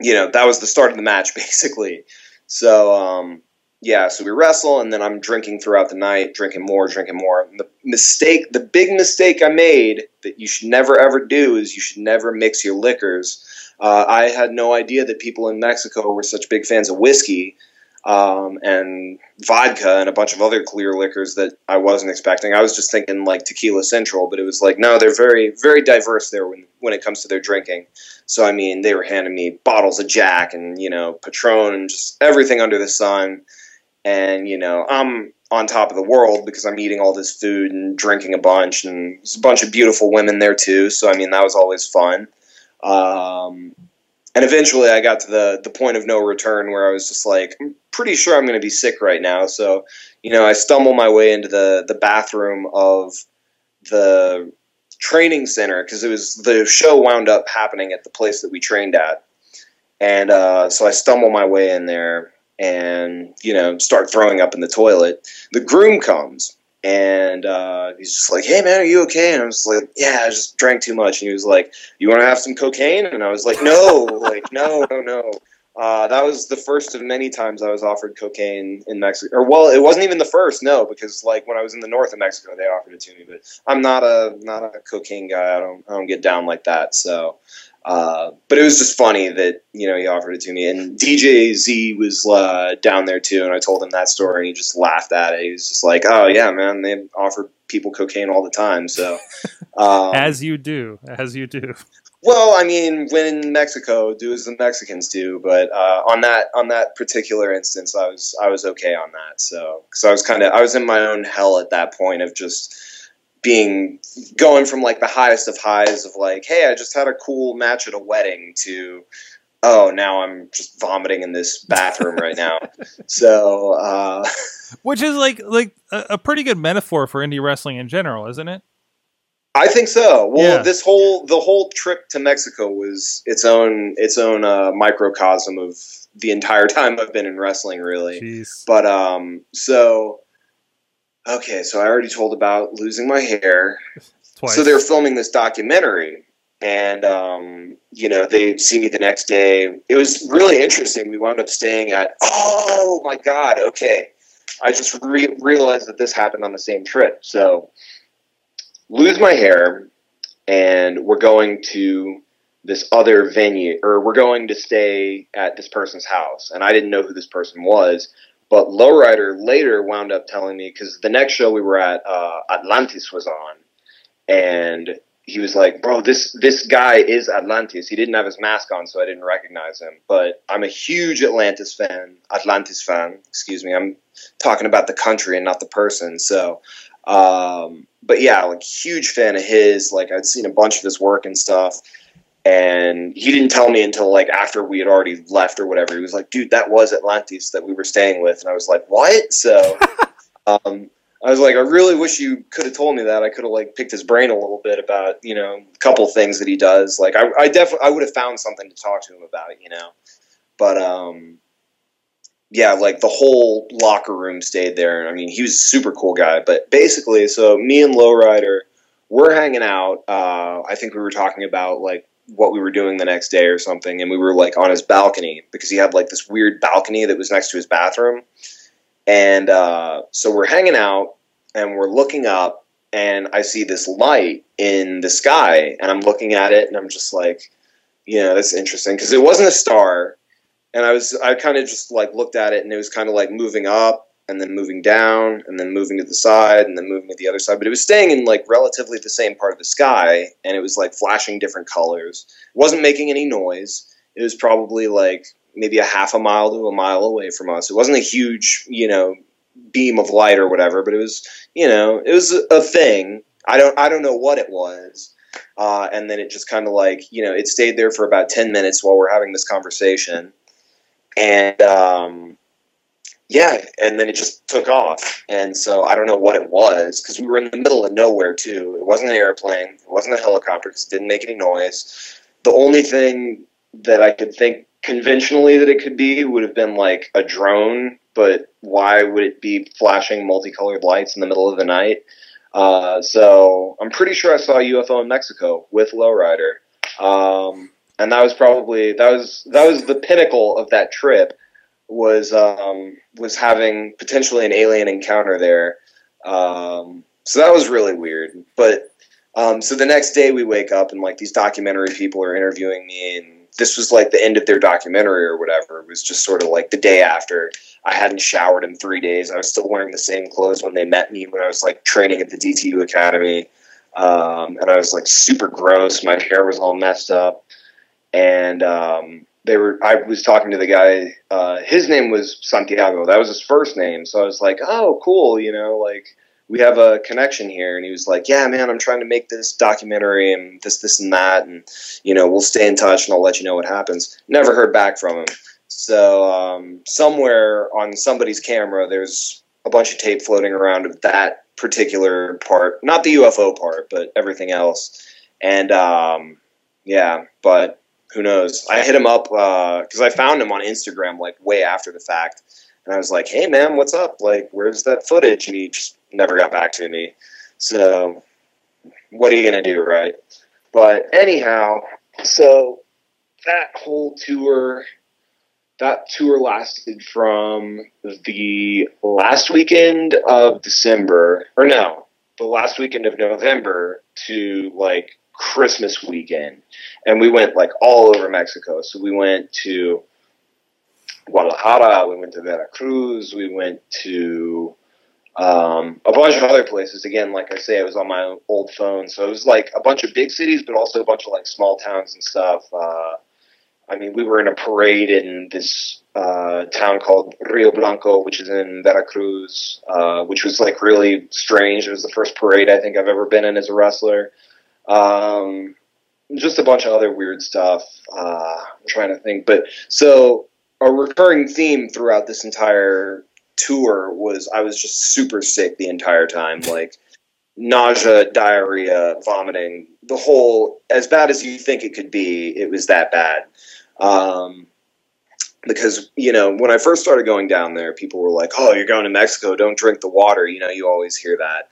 S2: you know, that was the start of the match basically. So um, yeah, so we wrestle, and then I'm drinking throughout the night, drinking more, drinking more. The mistake, the big mistake I made that you should never ever do is you should never mix your liquors. Uh, I had no idea that people in Mexico were such big fans of whiskey um, and vodka and a bunch of other clear liquors that I wasn't expecting. I was just thinking like tequila central, but it was like no, they're very very diverse there when when it comes to their drinking. So I mean, they were handing me bottles of Jack and you know Patron and just everything under the sun and you know I'm on top of the world because I'm eating all this food and drinking a bunch, and there's a bunch of beautiful women there too. So I mean that was always fun. Um, and eventually I got to the the point of no return where I was just like, I'm pretty sure I'm going to be sick right now. So, you know, I stumble my way into the the bathroom of the training center because it was the show wound up happening at the place that we trained at, and uh, so I stumble my way in there and you know start throwing up in the toilet. The groom comes and uh, he's just like, "Hey man, are you okay?" And I was like, "Yeah, I just drank too much." And he was like, "You want to have some cocaine?" And I was like, "No, like no, no, no." Uh, that was the first of many times I was offered cocaine in Mexico. Or well, it wasn't even the first, no, because like when I was in the north of Mexico, they offered it to me. But I'm not a not a cocaine guy. I don't I don't get down like that. So uh, but it was just funny that you know he offered it to me, and DJ Z was uh, down there too, and I told him that story, and he just laughed at it. He was just like, "Oh yeah, man, they offer people cocaine all the time." So, um,
S1: as you do, as you do.
S2: Well, I mean, when in Mexico, do as the Mexicans do. But uh, on that on that particular instance, I was I was okay on that. So because I was kind of I was in my own hell at that point of just being going from like the highest of highs of like, hey, I just had a cool match at a wedding to oh, now I'm just vomiting in this bathroom right now. So, uh,
S1: which is like like a, a, pretty good metaphor for indie wrestling in general, isn't it?
S2: I think so. Well, yeah. this whole the whole trip to Mexico was its own its own uh, microcosm of the entire time I've been in wrestling, really.
S1: Jeez.
S2: But um, so okay, so I already told about losing my hair.
S1: Twice.
S2: So they're filming this documentary, and um, you know they see me the next day. It was really interesting. We wound up staying at. Oh my god! Okay, I just re- realized that this happened on the same trip. So lose my hair, and we're going to this other venue, or we're going to stay at this person's house, and I didn't know who this person was. But Lowrider later wound up telling me because the next show we were at, uh, Atlantis was on, and he was like, "Bro, this this guy is Atlantis. He didn't have his mask on, so I didn't recognize him. But I'm a huge Atlantis fan, Atlantis fan. Excuse me. I'm talking about the country and not the person. So, um, but yeah, like huge fan of his. Like I'd seen a bunch of his work and stuff and he didn't tell me until like after we had already left or whatever. He was like, "Dude, that was Atlantis that we were staying with," and I was like, "What?" So, um, I was like, "I really wish you could have told me that. I could have like picked his brain a little bit about you know a couple things that he does. Like, I, I definitely I would have found something to talk to him about, you know, but um." Yeah, like the whole locker room stayed there. I mean, he was a super cool guy. But basically, so me and Lowrider, we're hanging out. Uh, I think we were talking about like what we were doing the next day or something, and we were like on his balcony because he had like this weird balcony that was next to his bathroom. And uh, so we're hanging out and we're looking up, and I see this light in the sky, and I'm looking at it, and I'm just like, you know, that's interesting. Because it wasn't a star, and I was I kind of just like looked at it, and it was kind of like moving up, and then moving down and then moving to the side and then moving to the other side. But it was staying in like relatively the same part of the sky and it was like flashing different colors. It wasn't making any noise. It was probably like maybe a half a mile to a mile away from us. It wasn't a huge you know beam of light or whatever but it was you know it was a thing. I don't i don't know what it was. Uh, and then it just kind of like you know it stayed there for about 10 minutes while we're having this conversation. And um, yeah, and then it just took off. And so I don't know what it was because we were in the middle of nowhere too. It wasn't an airplane, it wasn't a helicopter because it didn't make any noise. The only thing that I could think conventionally that it could be would have been like a drone, but why would it be flashing multicolored lights in the middle of the night? Uh, so I'm pretty sure I saw a UFO in Mexico with Lowrider. Um, and that was probably that was that was the pinnacle of that trip was um, was having potentially an alien encounter there. Um, so that was really weird. But um, so the next day we wake up and like these documentary people are interviewing me, and this was like the end of their documentary or whatever. It was just sort of like the day after. I hadn't showered in three days. I was still wearing the same clothes when they met me when I was like training at the DTU Academy. Um, and I was like super gross. My hair was all messed up. And um, they were I was talking to the guy uh, his name was Santiago that was his first name so I was like oh cool you know like we have a connection here. And he was like, yeah, man, I'm trying to make this documentary and this, this, and that. And, you know, we'll stay in touch and I'll let you know what happens. Never heard back from him. So, um, somewhere on somebody's camera, there's a bunch of tape floating around of that particular part, not the UFO part, but everything else. And, um, yeah, but who knows? I hit him up because uh, I found him on Instagram like way after the fact, and I was like, "Hey, man, what's up? Like, where's that footage?" And he just never got back to me. So, what are you gonna do, right? But anyhow, so that whole tour, that tour lasted from the last weekend of December, or no, the last weekend of November to like Christmas weekend, and we went like all over Mexico. So we went to Guadalajara, we went to Veracruz, we went to um, a bunch of other places. Again, like I say, I was on my old phone, so it was like a bunch of big cities, but also a bunch of like small towns and stuff. Uh, I mean, we were in a parade in this uh, town called Rio Blanco, which is in Veracruz, uh, which was like really strange. It was the first parade I think I've ever been in as a wrestler. Um, just a bunch of other weird stuff. Uh, I'm trying to think, but so a recurring theme throughout this entire tour was I was just super sick the entire time, like nausea, diarrhea, vomiting, the whole as bad as you think it could be. It was that bad. Um, because you know when I first started going down there, people were like, "Oh, you're going to Mexico? Don't drink the water." You know, you always hear that.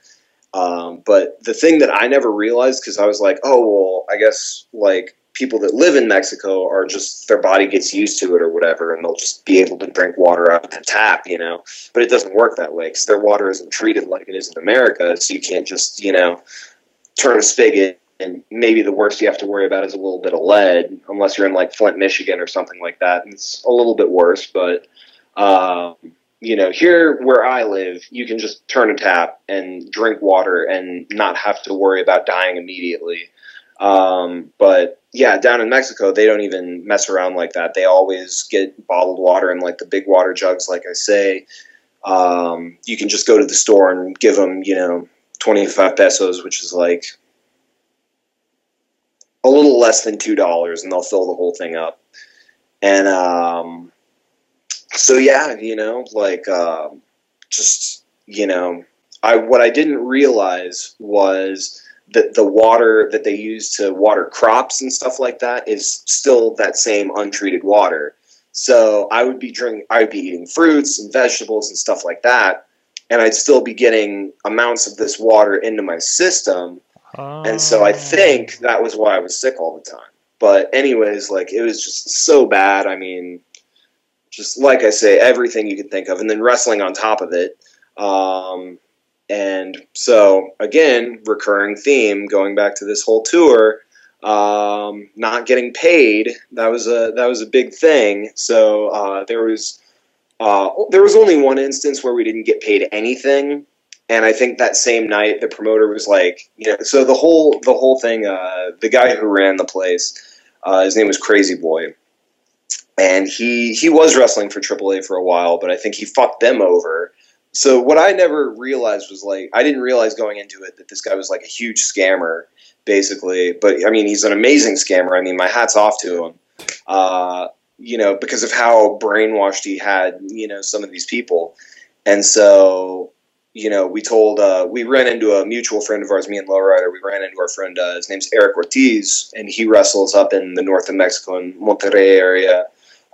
S2: Um, but the thing that I never realized because I was like, oh well, I guess like people that live in Mexico are just their body gets used to it or whatever, and they'll just be able to drink water out of the tap, you know. But it doesn't work that way because their water isn't treated like it is in America, so you can't just you know turn a spigot. And maybe the worst you have to worry about is a little bit of lead, unless you're in like Flint, Michigan, or something like that. And it's a little bit worse, but um, you know, here where I live, you can just turn a tap and drink water and not have to worry about dying immediately. Um, but yeah, down in Mexico, they don't even mess around like that. They always get bottled water in like the big water jugs, like I say. Um, you can just go to the store and give them, you know, 25 pesos, which is like a little less than $2, and they'll fill the whole thing up. And, um, so yeah, you know, like um, just you know, I what I didn't realize was that the water that they use to water crops and stuff like that is still that same untreated water. So I would be drinking, I would be eating fruits and vegetables and stuff like that, and I'd still be getting amounts of this water into my system. Oh. And so I ah. think that was why I was sick all the time. But anyways, like it was just so bad. I mean, just like I say, everything you could think of, and then wrestling on top of it. Um, and so again, recurring theme going back to this whole tour. Um, not getting paid that was a that was a big thing. So uh, there was uh, there was only one instance where we didn't get paid anything, and I think that same night the promoter was like, you know, so the whole the whole thing. Uh, the guy who ran the place, uh, his name was Crazy Boy and he he was wrestling for AAA for a while, but I think he fucked them over. So what I never realized was like I didn't realize going into it that this guy was like a huge scammer, basically. But I mean, he's an amazing scammer. I mean, my hats off to him. Uh, you know, because of how brainwashed he had, you know, some of these people, and so you know, we told uh, we ran into a mutual friend of ours, me and Lowrider. We ran into our friend. Uh, his name's Eric Ortiz, and he wrestles up in the north of Mexico in Monterrey area.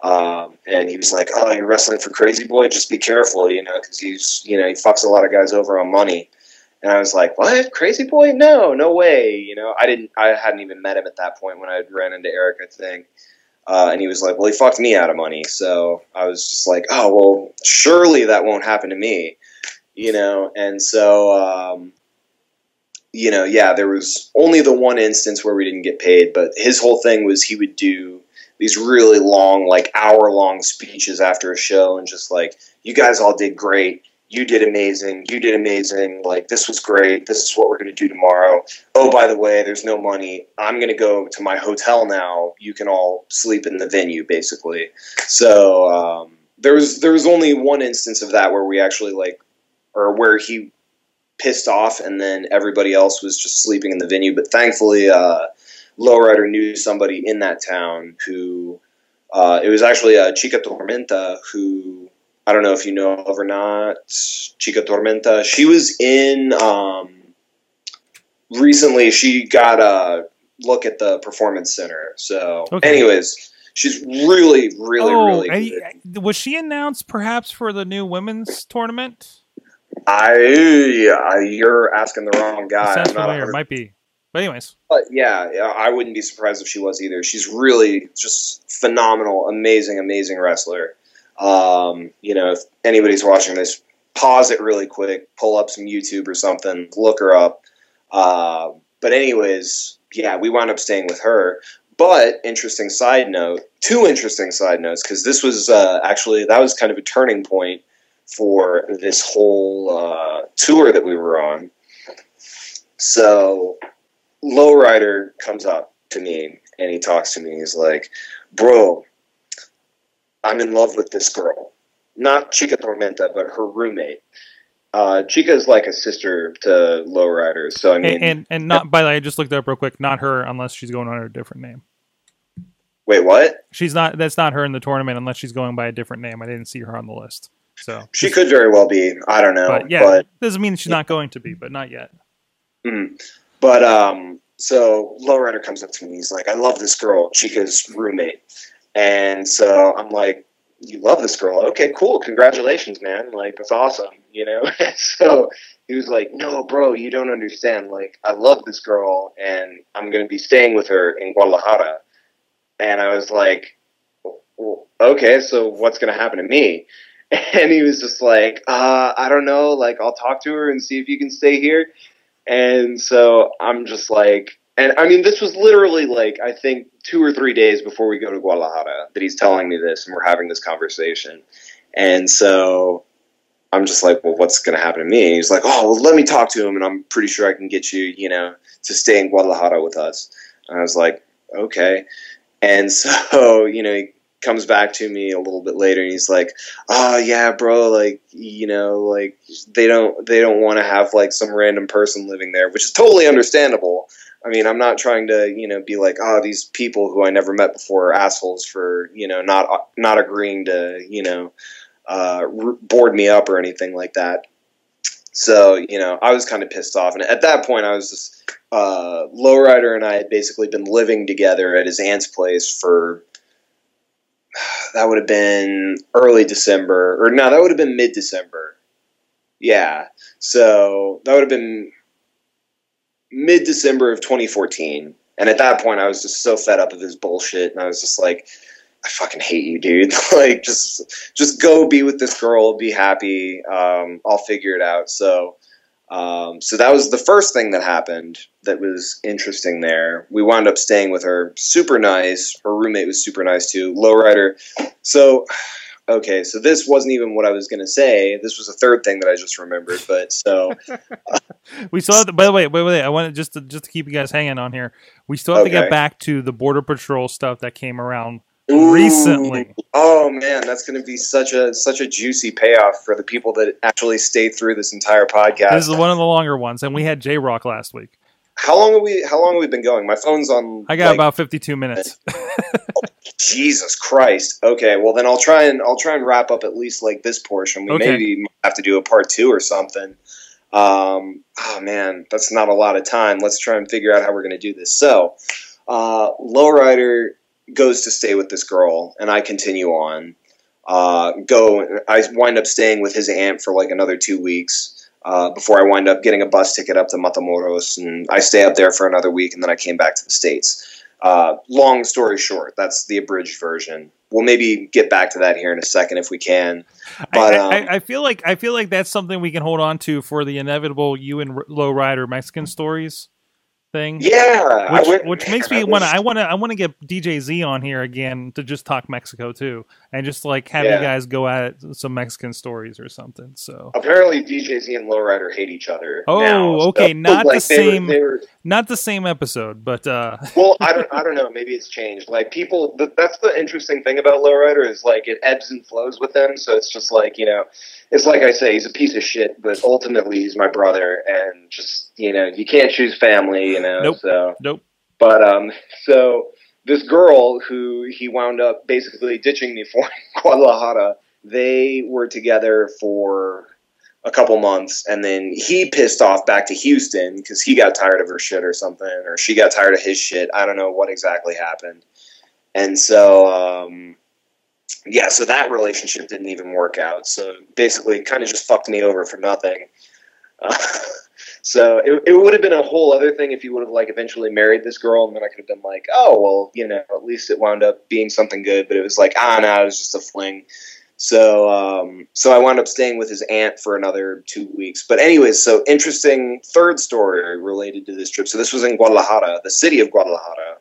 S2: Um, and he was like, "Oh, you're wrestling for Crazy Boy? Just be careful, you know, because he's, you know, he fucks a lot of guys over on money." And I was like, "What? Crazy Boy? No, no way!" You know, I didn't, I hadn't even met him at that point when I ran into Eric, I think. Uh, and he was like, "Well, he fucked me out of money." So I was just like, "Oh, well, surely that won't happen to me," you know. And so, um, you know, yeah, there was only the one instance where we didn't get paid, but his whole thing was he would do these really long, like hour long speeches after a show and just like, you guys all did great. You did amazing. You did amazing. Like, this was great. This is what we're going to do tomorrow. Oh, by the way, there's no money. I'm going to go to my hotel now. You can all sleep in the venue, basically. So, um, there was there was only one instance of that where we actually like, or where he pissed off, and then everybody else was just sleeping in the venue. But thankfully, uh, Lowrider knew somebody in that town who uh, it was actually uh, Chica Tormenta who I don't know if you know of or not. Chica Tormenta. She was in um, recently. She got a look at the performance center. So,
S1: Okay.
S2: anyways, she's really, really,
S1: oh,
S2: really.
S1: I- was she announced perhaps for the new women's tournament?
S2: I, I you're asking the wrong guy.
S1: Sounds
S2: I'm not
S1: familiar.
S2: 100
S1: Might be. But anyways,
S2: But yeah, I wouldn't be surprised if she was either. She's really just phenomenal, amazing, amazing wrestler. Um, you know, if anybody's watching this, pause it really quick, pull up some YouTube or something, look her up. Uh, but anyways, yeah, we wound up staying with her. But interesting side note, two interesting side notes, because this was uh, actually that was kind of a turning point for this whole uh, tour that we were on. So lowrider comes up to me and he talks to me. He's like, "Bro, I'm in love with this girl. Not Chica Tormenta, but her roommate. Uh, Chica is like a sister to lowrider. So I mean,
S1: and, and and not by the way, I just looked it up real quick. Not her unless she's going under a different name.
S2: wait, what?
S1: She's not. That's not her in the tournament unless she's going by a different name. I didn't see her on the list. So,
S2: She could very well be. I don't know,
S1: but yeah,
S2: but
S1: doesn't mean she's not going to be, but not yet.
S2: Mm. But um, so Lowrider comes up to me. He's like, "I love this girl, Chica's roommate," and so I'm like, "You love this girl? Okay, cool. Congratulations, man. Like that's awesome." You know. so he was like, "No, bro, you don't understand. Like I love this girl, and I'm gonna be staying with her in Guadalajara." And I was like, well, "Okay, so what's gonna happen to me?" And he was just like, uh, "I don't know. Like I'll talk to her and see if you can stay here." And so I'm just like, and I mean, this was literally like, I think two or three days before we go to Guadalajara that he's telling me this and we're having this conversation. And so I'm just like, well, what's going to happen to me? And he's like, oh, well, let me talk to him and I'm pretty sure I can get you, you know, to stay in Guadalajara with us. And I was like, okay. And so, you know, he comes back to me a little bit later and he's like, oh yeah, bro, like, you know, like they don't, they don't want to have like some random person living there, which is totally understandable. I mean, I'm not trying to, you know, be like, oh, these people who I never met before are assholes for, you know, not, not agreeing to, you know, uh, board me up or anything like that. So, you know, I was kind of pissed off. And at that point, I was just, uh, Lowrider and I had basically been living together at his aunt's place for, that would have been early December, or no, that would have been mid December. Yeah. So that would have been mid December of 2014. And at that point, I was just so fed up of his bullshit. And I was just like, I fucking hate you, dude. like, just, just go be with this girl, be happy. Um, I'll figure it out. So, um, so that was the first thing that happened that was interesting there. We wound up staying with her. Super nice. Her roommate was super nice too. Lowrider. So, okay, so this wasn't even what I was going to say. This was a third thing that I just remembered. But so, uh,
S1: We still have to, by the way, wait, wait, I wanted just to just to keep you guys hanging on here. We still have to get back to the border patrol stuff that came around recently.
S2: Oh man, that's going to be such a such a juicy payoff for the people that actually stayed through this entire podcast.
S1: This is one of the longer ones, and we had J Rock last week.
S2: How long have we? How long have we been going? My phone's on.
S1: I got
S2: like,
S1: about fifty-two minutes.
S2: Jesus Christ. Okay, well then I'll try and I'll try and wrap up at least like this portion. We
S1: Okay.
S2: maybe have to do a part two or something. Um, oh man, that's not a lot of time. Let's try and figure out how we're going to do this. So, uh, Lowrider goes to stay with this girl, and I continue on. Uh, go. I wind up staying with his aunt for like another two weeks. Uh, before I wind up getting a bus ticket up to Matamoros, and I stay up there for another week, and then I came back to the states. Uh, long story short, that's the abridged version. We'll maybe get back to that here in a second if we can. But
S1: I,
S2: um,
S1: I, I feel like I feel like that's something we can hold on to for the inevitable you and R- Lowrider Mexican stories. Thing.
S2: Yeah,
S1: Which,
S2: went-
S1: which makes me want to. I want to. I want to get DJ Z on here again to just talk Mexico too, and just like have you guys go at some Mexican stories or something. So
S2: Apparently, DJ Z and Lowrider hate each other.
S1: Oh,
S2: now, so,
S1: okay, not
S2: like,
S1: the
S2: they were-
S1: same-
S2: they were-
S1: not the same episode, but uh,
S2: well, I don't, I don't know. Maybe it's changed. Like people, th- that's the interesting thing about Lowrider is like it ebbs and flows with him. So it's just like you know, it's like I say, he's a piece of shit, but ultimately he's my brother, and just you know, you can't choose family, you know.
S1: Nope.
S2: So,
S1: nope.
S2: but um, so this girl who he wound up basically ditching me for in Guadalajara, they were together for a couple months, and then he pissed off back to Houston because he got tired of her shit or something, or she got tired of his shit. I don't know what exactly happened, and so um, yeah, so that relationship didn't even work out. So basically, kind of just fucked me over for nothing. Uh, so it, it would have been a whole other thing if you would have like eventually married this girl, and then I could have been like, oh well, you know, at least it wound up being something good. But it was like, ah, no, it was just a fling. So, um, so I wound up staying with his aunt for another two weeks. But anyways, so interesting third story related to this trip. So this was in Guadalajara, the city of Guadalajara.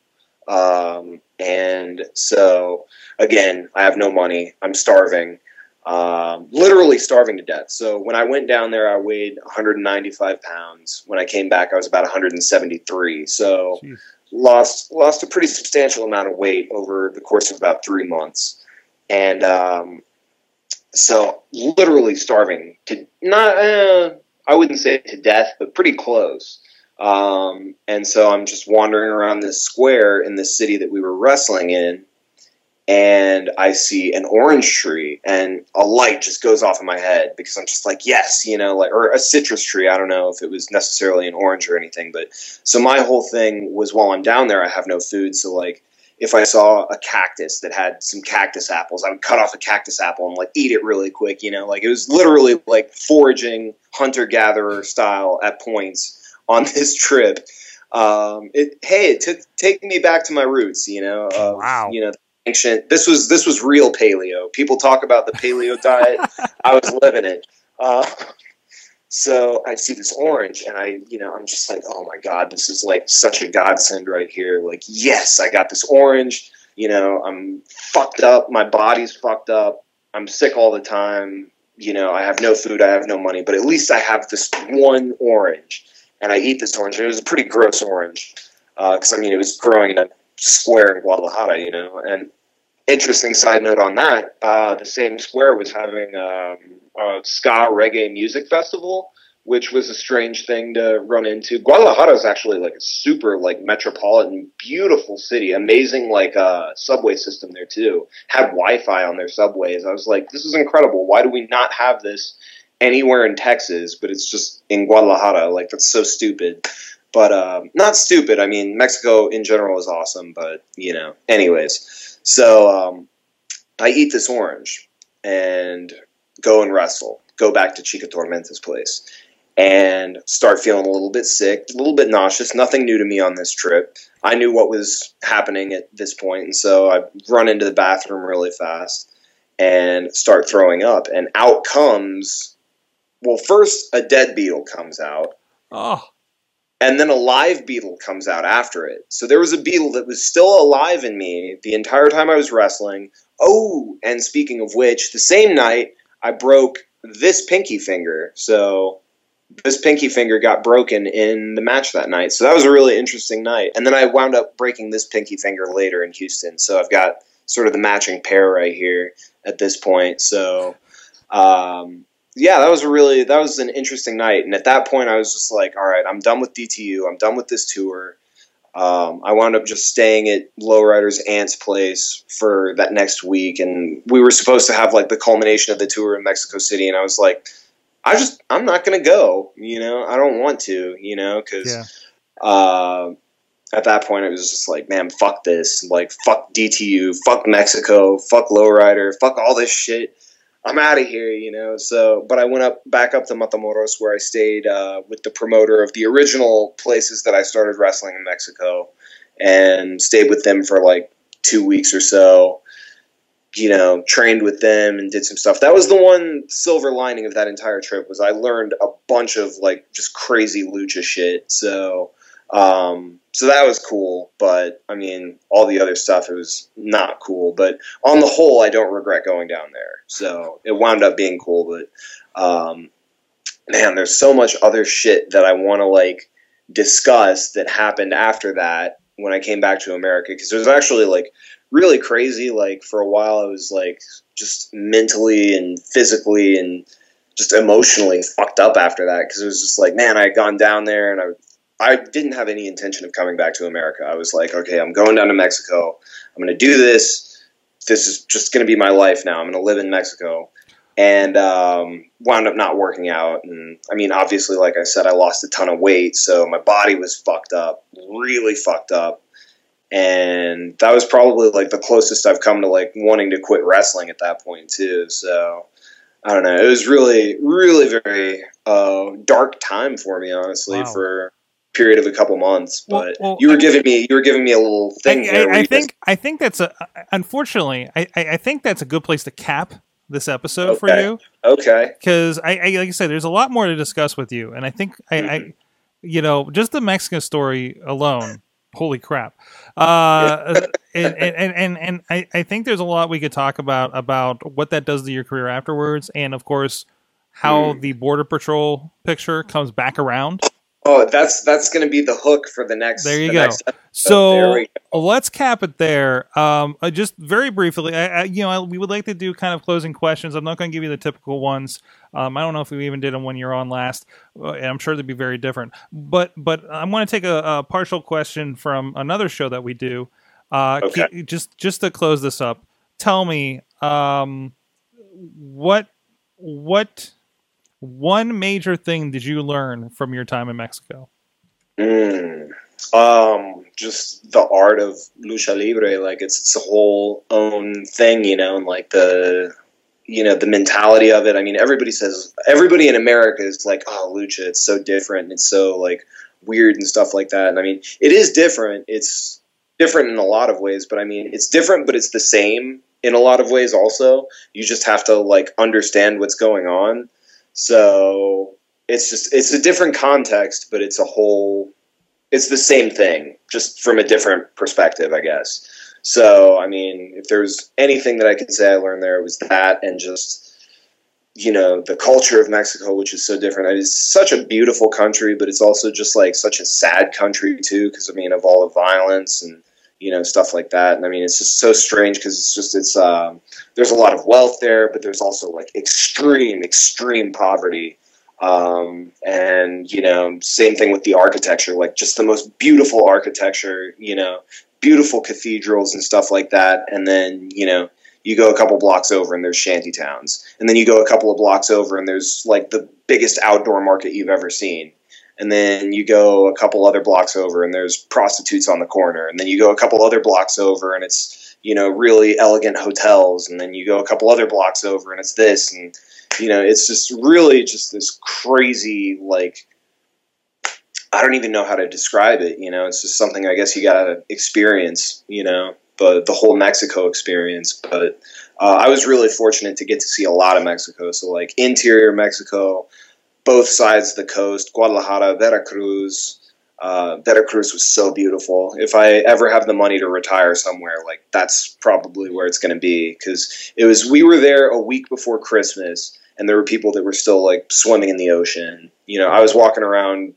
S2: Um, and so again, I have no money. I'm starving, um, literally starving to death. So when I went down there, I weighed 195 pounds. When I came back, I was about 173. So
S1: Jeez.
S2: lost lost a pretty substantial amount of weight over the course of about three months, and um, so literally starving to not uh, I wouldn't say to death, but pretty close. Um, and so I'm just wandering around this square in this city that we were wrestling in, and I see an orange tree, and a light just goes off in my head because I'm just like, yes, you know, like or a citrus tree. I don't know if it was necessarily an orange or anything, but so my whole thing was while I'm down there, I have no food, so like if I saw a cactus that had some cactus apples, I would cut off a cactus apple and like eat it really quick, you know, like it was literally like foraging hunter gatherer style at points on this trip. Um, it, hey, it took take me back to my roots, you know. Of,
S1: Wow.
S2: You know, ancient. This was this was real paleo. People talk about the paleo diet. I was living it. Uh, so I see this orange, and I, you know, I'm just like, oh my god, this is like such a godsend right here. Like, yes, I got this orange. You know, I'm fucked up. My body's fucked up. I'm sick all the time. You know, I have no food. I have no money. But at least I have this one orange, and I eat this orange. And it was a pretty gross orange because I mean, it was growing in a square in Guadalajara. You know, and interesting side note on that, uh, the same square was having um, a ska reggae music festival, which was a strange thing to run into. Guadalajara is actually like a super like metropolitan, beautiful city, amazing like uh, subway system there too. Had Wi-Fi on their subways. I was like, this is incredible. Why do we not have this anywhere in Texas? But it's just in Guadalajara. Like that's so stupid. But um, not stupid. I mean, Mexico in general is awesome. But you know, anyways. So um, I eat this orange and go and wrestle. Go back to Chica Tormenta's place and start feeling a little bit sick, a little bit nauseous. Nothing new to me on this trip. I knew what was happening at this point, and so I run into the bathroom really fast and start throwing up. And out comes, well, first a dead beetle comes out,
S1: Oh,
S2: and then a live beetle comes out after it. So there was a beetle that was still alive in me the entire time I was wrestling. Oh, and speaking of which, the same night I broke this pinky finger. So this pinky finger got broken in the match that night. So that was a really interesting night. And then I wound up breaking this pinky finger later in Houston. So I've got sort of the matching pair right here at this point. So um, yeah, that was a really that was an interesting night. And at that point, I was just like, all right, I'm done with DTU. I'm done with this tour. Um, I wound up just staying at Lowrider's aunt's place for that next week, and we were supposed to have like the culmination of the tour in Mexico City. And I was like, I just I'm not gonna go. You know, I don't want to. You know, because
S1: yeah.
S2: uh, at that point it was just like, man, fuck this. Like, fuck DTU, fuck Mexico, fuck Lowrider, fuck all this shit. I'm out of here, you know. So, but I went up back up to Matamoros where I stayed uh, with the promoter of the original places that I started wrestling in Mexico, and stayed with them for like two weeks or so. You know, trained with them and did some stuff. That was the one silver lining of that entire trip was I learned a bunch of like just crazy lucha shit. So Um, so that was cool, but I mean, all the other stuff it was not cool. But on the whole, I don't regret going down there. So it wound up being cool, but um, man, there's so much other shit that I want to like discuss that happened after that when I came back to America because it was actually like really crazy. Like for a while, I was like just mentally and physically and just emotionally fucked up after that because it was just like, man, I had gone down there and I I didn't have any intention of coming back to America. I was like, okay, I'm going down to Mexico. I'm going to do this. This is just going to be my life now. I'm going to live in Mexico. And um, wound up not working out. And I mean, obviously, like I said, I lost a ton of weight. So my body was fucked up, really fucked up. And that was probably like the closest I've come to like wanting to quit wrestling at that point, too. So I don't know. It was really, really very uh, dark time for me, honestly,
S1: Wow.
S2: for period of a couple months. But
S1: well,
S2: you were giving me you were giving me a little thing.
S1: I, I, I think I think that's a unfortunately I, I think that's a good place to cap this episode for you
S2: okay.
S1: because I, I like I said there's a lot more to discuss with you and I think I, I
S2: Mm-hmm.
S1: you know just the Mexican story alone holy crap uh and, and and and, and I, I think there's a lot we could talk about about what that does to your career afterwards and of course how
S2: Mm.
S1: the border patrol picture comes back around
S2: Oh, that's that's going to be the hook for the next.
S1: There you
S2: the
S1: go. So
S2: we
S1: let's cap it there. Um, uh, just very briefly, I, I, you know, I, we would like to do kind of closing questions. I'm not going to give you the typical ones. Um, I don't know if we even did them when you're on last, uh, and I'm sure they'd be very different. But but I'm going to take a, a partial question from another show that we do. Uh,
S2: Okay.
S1: ke- just just to close this up, tell me um, what what one major thing did you learn from your time in Mexico?
S2: Mm. Um, just the art of lucha libre, like it's its a whole own thing, you know, and like the, you know, the mentality of it. I mean, everybody says everybody in America is like, oh, lucha, it's so different, and it's so like weird and stuff like that. And I mean, it is different. It's different in a lot of ways, but I mean, it's different, but it's the same in a lot of ways. Also, you just have to like understand what's going on. So it's just it's a different context, but it's a whole it's the same thing, just from a different perspective, I guess. So, I mean, if there's anything that I could say I learned there, it was that, and just you know the culture of Mexico, which is so different. It's such a beautiful country, but it's also just like such a sad country too, because I mean of all the violence and you know stuff like that. And I mean, it's just so strange because it's just it's um, there's a lot of wealth there, but there's also like extreme, extreme poverty. Um, and you know, same thing with the architecture, like just the most beautiful architecture, you know, beautiful cathedrals and stuff like that. And then, you know, you go a couple blocks over and there's shanty towns. And then you go a couple of blocks over and there's like the biggest outdoor market you've ever seen. And then you go a couple other blocks over and there's prostitutes on the corner. And then you go a couple other blocks over and it's, you know, really elegant hotels. And then you go a couple other blocks over and it's this. And, you know, it's just really just this crazy, like, I don't even know how to describe it. You know, it's just something I guess you gotta experience. You know, the the whole Mexico experience. But uh, I was really fortunate to get to see a lot of Mexico. So like interior Mexico, both sides of the coast, Guadalajara, Veracruz. Uh, Veracruz was so beautiful. If I ever have the money to retire somewhere, like that's probably where it's going to be because it was. We were there a week before Christmas, and there were people that were still like swimming in the ocean. You know, I was walking around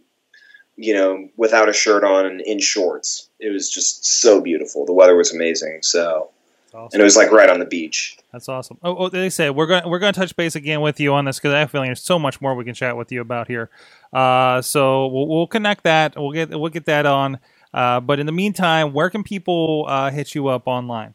S2: you know, without a shirt on and in shorts. It was just so beautiful. The weather was amazing. So, and it was like right on the beach.
S1: That's awesome. Oh, oh they say we're going we're going to touch base again with you on this because I have a feeling there's so much more we can chat with you about here. Uh, so we'll, we'll connect that. We'll get we'll get that on. Uh, but in the meantime, where can people uh, hit you up online?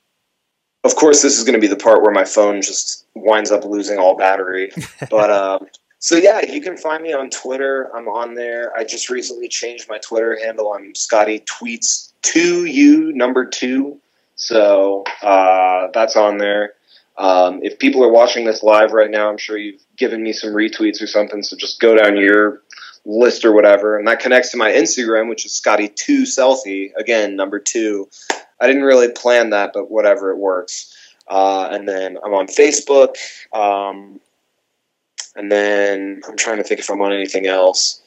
S2: Of course, this is going to be the part where my phone just winds up losing all battery. But um, so yeah, you can find me on Twitter. I'm on there. I just recently changed my Twitter handle. I'm Scotty Tweets two U number two. So uh, that's on there. Um, if people are watching this live right now, I'm sure you've given me some retweets or something. So just go down your list or whatever, and that connects to my Instagram, which is Scotty two selfie again number two. I didn't really plan that, but whatever, it works. Uh, and then I'm on Facebook. Um, and then I'm trying to think if I'm on anything else.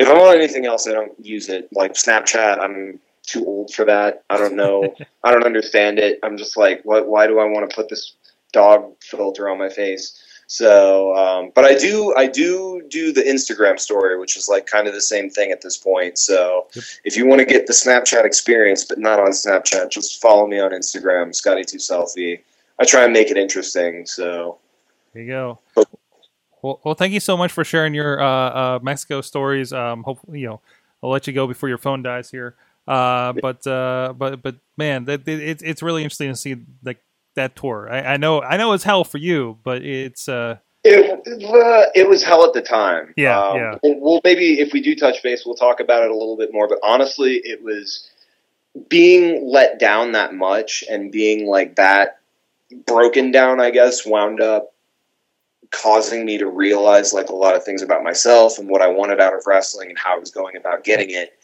S2: if I'm on anything else, I don't use it. Like Snapchat, I'm too old for that. I don't know. I don't understand it. I'm just like, what? Why do I want to put this dog filter on my face? So, um, but I do, I do do the Instagram story, which is like kind of the same thing at this point. So,
S1: Yep.
S2: if you want to get the Snapchat experience, but not on Snapchat, just follow me on Instagram, Scotty Two Selfie. I try and make it interesting. So,
S1: There you go. Well, well, thank you so much for sharing your uh, uh, Mexico stories. Um, hopefully, you know, I'll let you go before your phone dies here. Uh, but uh, but but man, that, it's it's really interesting to see like that tour. I, I know I know it's hell for you, but it's uh,
S2: It, uh, it was hell at the time.
S1: Yeah,
S2: Um,
S1: yeah.
S2: Well, maybe if we do touch base, we'll talk about it a little bit more. But honestly, it was being let down that much and being like that broken down, I guess, wound up causing me to realize like a lot of things about myself and what I wanted out of wrestling and how I was going about getting it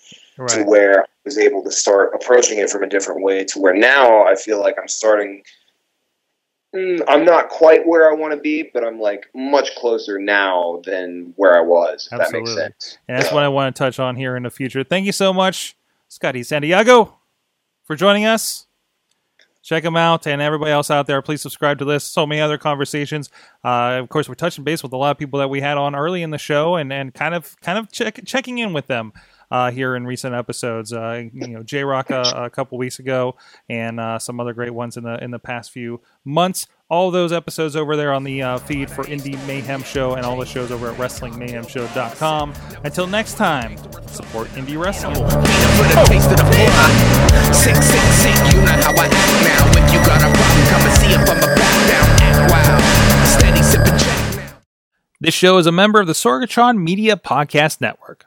S2: to where was able to start approaching it from a different way to where now I feel like I'm starting. Mm, I'm not quite where I want to be, but I'm like much closer now than where I was. If that makes
S1: Absolutely.
S2: sense.
S1: And that's what I want to touch on here in the future. Thank you so much, Scotty Santiago, for joining us. Check him out, and everybody else out there, please subscribe to this. So many other conversations. Uh, of course, we're touching base with a lot of people that we had on early in the show, and, and kind of kind of check, checking in with them uh, here in recent episodes. Uh, you know, J Rock uh, a couple weeks ago, and uh, some other great ones in the in the past few months. All those episodes over there on the uh, feed for Indy Mayhem Show, and all the shows over at WrestlingMayhemShow.com. Until next time, support indie wrestling.
S3: A a.
S1: This show is a member of the Sorgatron Media Podcast Network.